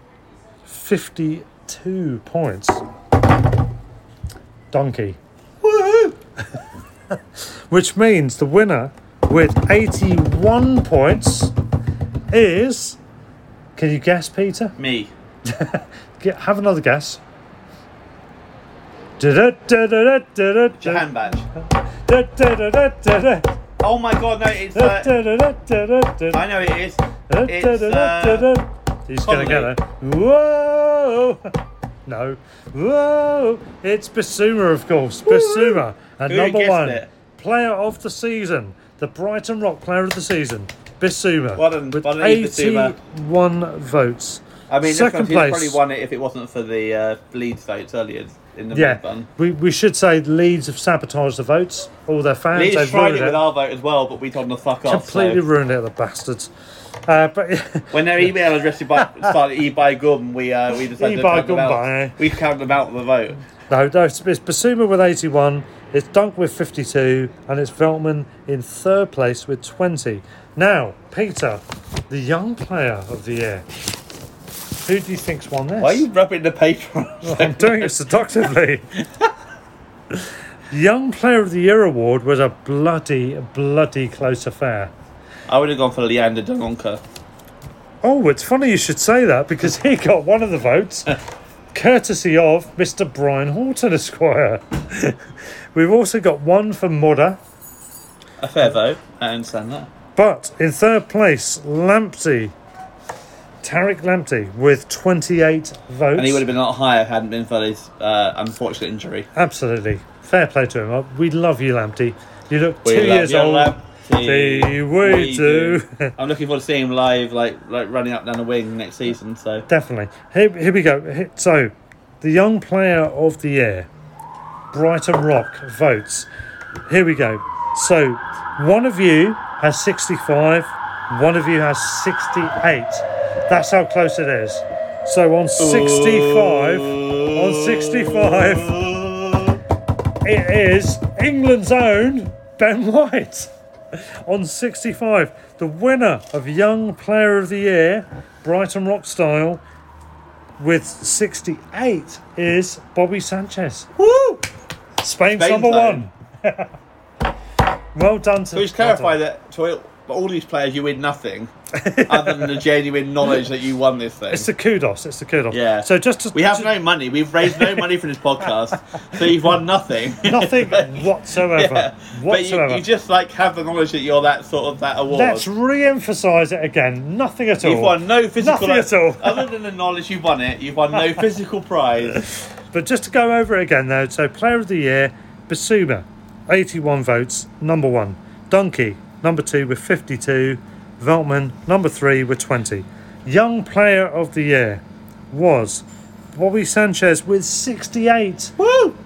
52 points. Donkey. Woohoo! [laughs] Which means the winner with 81 points is. Can you guess, Peter? Me. [laughs] Get, have another guess. Da-da-da-da-da-da-da. Badge. Oh my god, no, it's. Uh, I know it is. It's. Uh, He's gonna get it. Whoa! [laughs] No. Whoa! It's Bissouma, of course. Bissouma. And Who number one, it? player of the season, the Brighton Rock player of the season, Bissouma. Well done- with well done, Bissouma. 81 votes. I mean, second he place. probably won it if it wasn't for the uh, Leeds votes earlier in the Yeah, run. we, we should say Leeds have sabotaged the votes. All their fans. Leeds they've tried ruined it with our vote as well, but we told them to fuck off. completely so. ruined it, the bastards. Uh, but [laughs] When their email address by, started E by Gum, we uh, we decided to E by count them Gum out. by. We count them out of the vote. No, no, it's, it's Bissouma with 81, it's Dunk with 52, and it's Veltman in third place with 20. Now, Peter, the young player of the year. Who do you think's won this? Why are you rubbing the paper? [laughs] I'm doing it seductively. [laughs] young player of the year award was a bloody, bloody close affair. I would have gone for Leander Dendoncker. Oh, it's funny you should say that because he got one of the votes, [laughs] courtesy of Mr. Brian Horton Esquire. We've also got one for Moder. A fair vote. I understand that. But in third place, Lamptey. Tariq Lamptey with 28 votes. And he would have been a lot higher if it hadn't been for his uh, unfortunate injury. Absolutely. Fair play to him. We love you, Lamptey. You look We two years you, old. Lamptey. See, we, do. [laughs] I'm looking forward to seeing him live, like like running up down the wing next season. So Definitely. Here, here we go. Here- So, the young player of the year, Brighton Rock votes. Here we go. So, one of you has 65, one of you has 68. That's how close it is. So, on 65, on 65, it is England's own Ben White. On 65, the winner of Young Player of the Year, Brighton Rock Style, with 68 is Bobby Sanchez. Woo! Spain's Spain number zone. one. [laughs] well done to Can we just clarify that to but all these players, you win nothing other than the [laughs] genuine knowledge that you won this thing. It's the kudos. It's the kudos. Yeah. So just to, we have no money. We've raised no money for this [laughs] podcast, so you've won nothing. nothing [laughs] whatsoever. Yeah. But you, you just like have the knowledge that you're that sort of that award. Let's re-emphasise it again. Nothing at all. You've won no physical. Nothing at all. Other than the knowledge you've won it, you've won no physical prize. But just to go over it again, though, so Player of the Year, Bissouma, 81 votes, number one. Donkey, number two, with 52. Veltman, number three, with 20. Young Player of the Year was Bobby Sanchez with 68. Woo!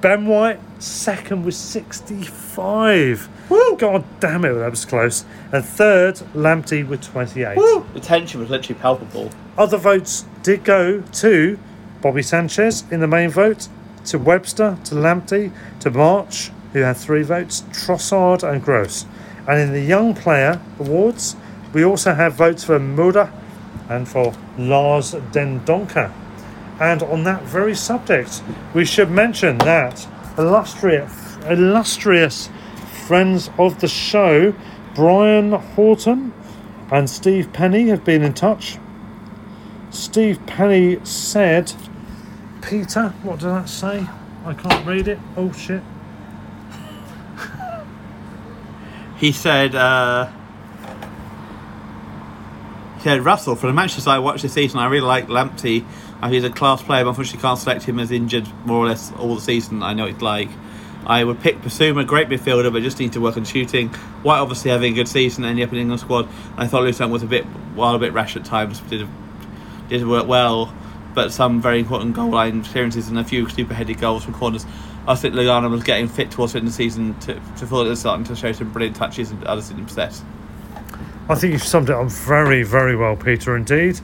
Ben White, second with 65. Woo! God damn it, that was close. And third, Lamptey with 28. Woo! The tension was literally palpable. Other votes did go to Bobby Sanchez in the main vote, to Webster, to Lamptey, to March, who had three votes, Trossard and Gross. And in the Young Player Awards, we also have votes for Moder and for Lars Dendoncker. And on that very subject, we should mention that illustrious, illustrious friends of the show, Brian Horton and Steve Penny, have been in touch. Steve Penny said, Peter, what did that say? I can't read it. Oh shit. He said, uh, he said, Russell, for the matches I watched this season, I really like Lamptey. Uh, he's a class player, but unfortunately can't select him as injured more or less all the season. I know it's like. I would pick Bissouma, great midfielder, but just need to work on shooting. White obviously having a good season, ending up in the England squad. I thought Luton was a bit, while a bit rash at times, did did work well, but some very important goal line clearances and a few super headed goals from corners. I think Lallana was getting fit towards the end of the season to, to feel it was starting to show some brilliant touches and others didn't possess. I think you've summed it up very, very well, Peter, indeed.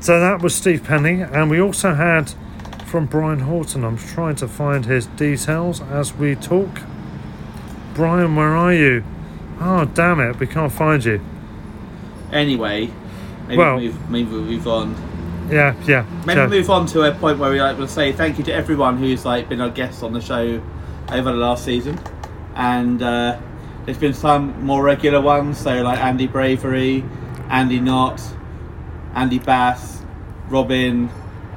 So that was Steve Penny, and we also had from Brian Horton. I'm trying to find his details as we talk. Brian, where are you? Oh, damn it, we can't find you. Anyway, maybe Well- move, maybe we'll move on. Yeah, yeah. Maybe move on to a point where we like will say thank you to everyone who's like been our guests on the show over the last season, and uh, there's been some more regular ones. So like Andy Bravery, Andy Knott, Andy Bass, Robin.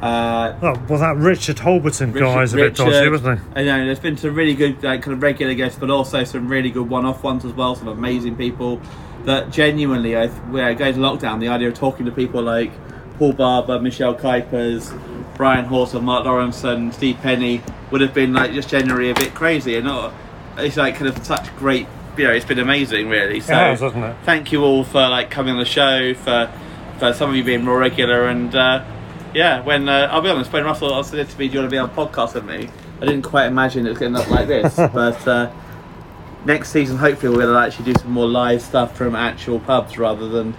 Uh, Oh, well, that Richard Holberton Richard- guy is a bit dodgy, wasn't he? I know there's been some really good like kind of regular guests, but also some really good one-off ones as well. Some amazing people that genuinely, I where going to lockdown, the idea of talking to people like Paul Barber, Michel Kuipers, Brian Horton, Mark Lawrenson, Steve Penny would have been like just generally a bit crazy, and not it's like kind of such great. You know, it's been amazing, really. So, has, hasn't it? thank you all for like coming on the show, for for some of you being more regular, and uh, yeah, when uh, I'll be honest, when Russell said to me, "Do you want to be on a podcast with me?" I didn't quite imagine it was going to look like this, [laughs] but uh, next season, hopefully, we'll actually do some more live stuff from actual pubs rather than.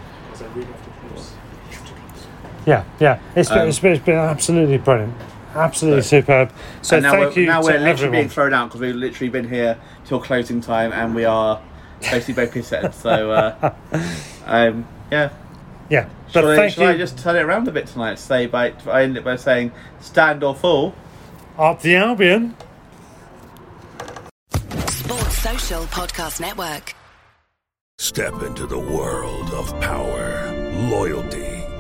Yeah, yeah. It's been, Um, it's been, it's been absolutely brilliant. Absolutely superb. So and now thank we're, you now to we're literally everyone. being thrown out because we've literally been here till closing time, and we are basically both pissed. So, uh, um, yeah. Yeah, but Shall, I, thank shall I you. just turn it around a bit tonight? Say by I end it by saying stand or fall. Up the Albion. Sports Social Podcast Network. Step into the world of power, loyalty,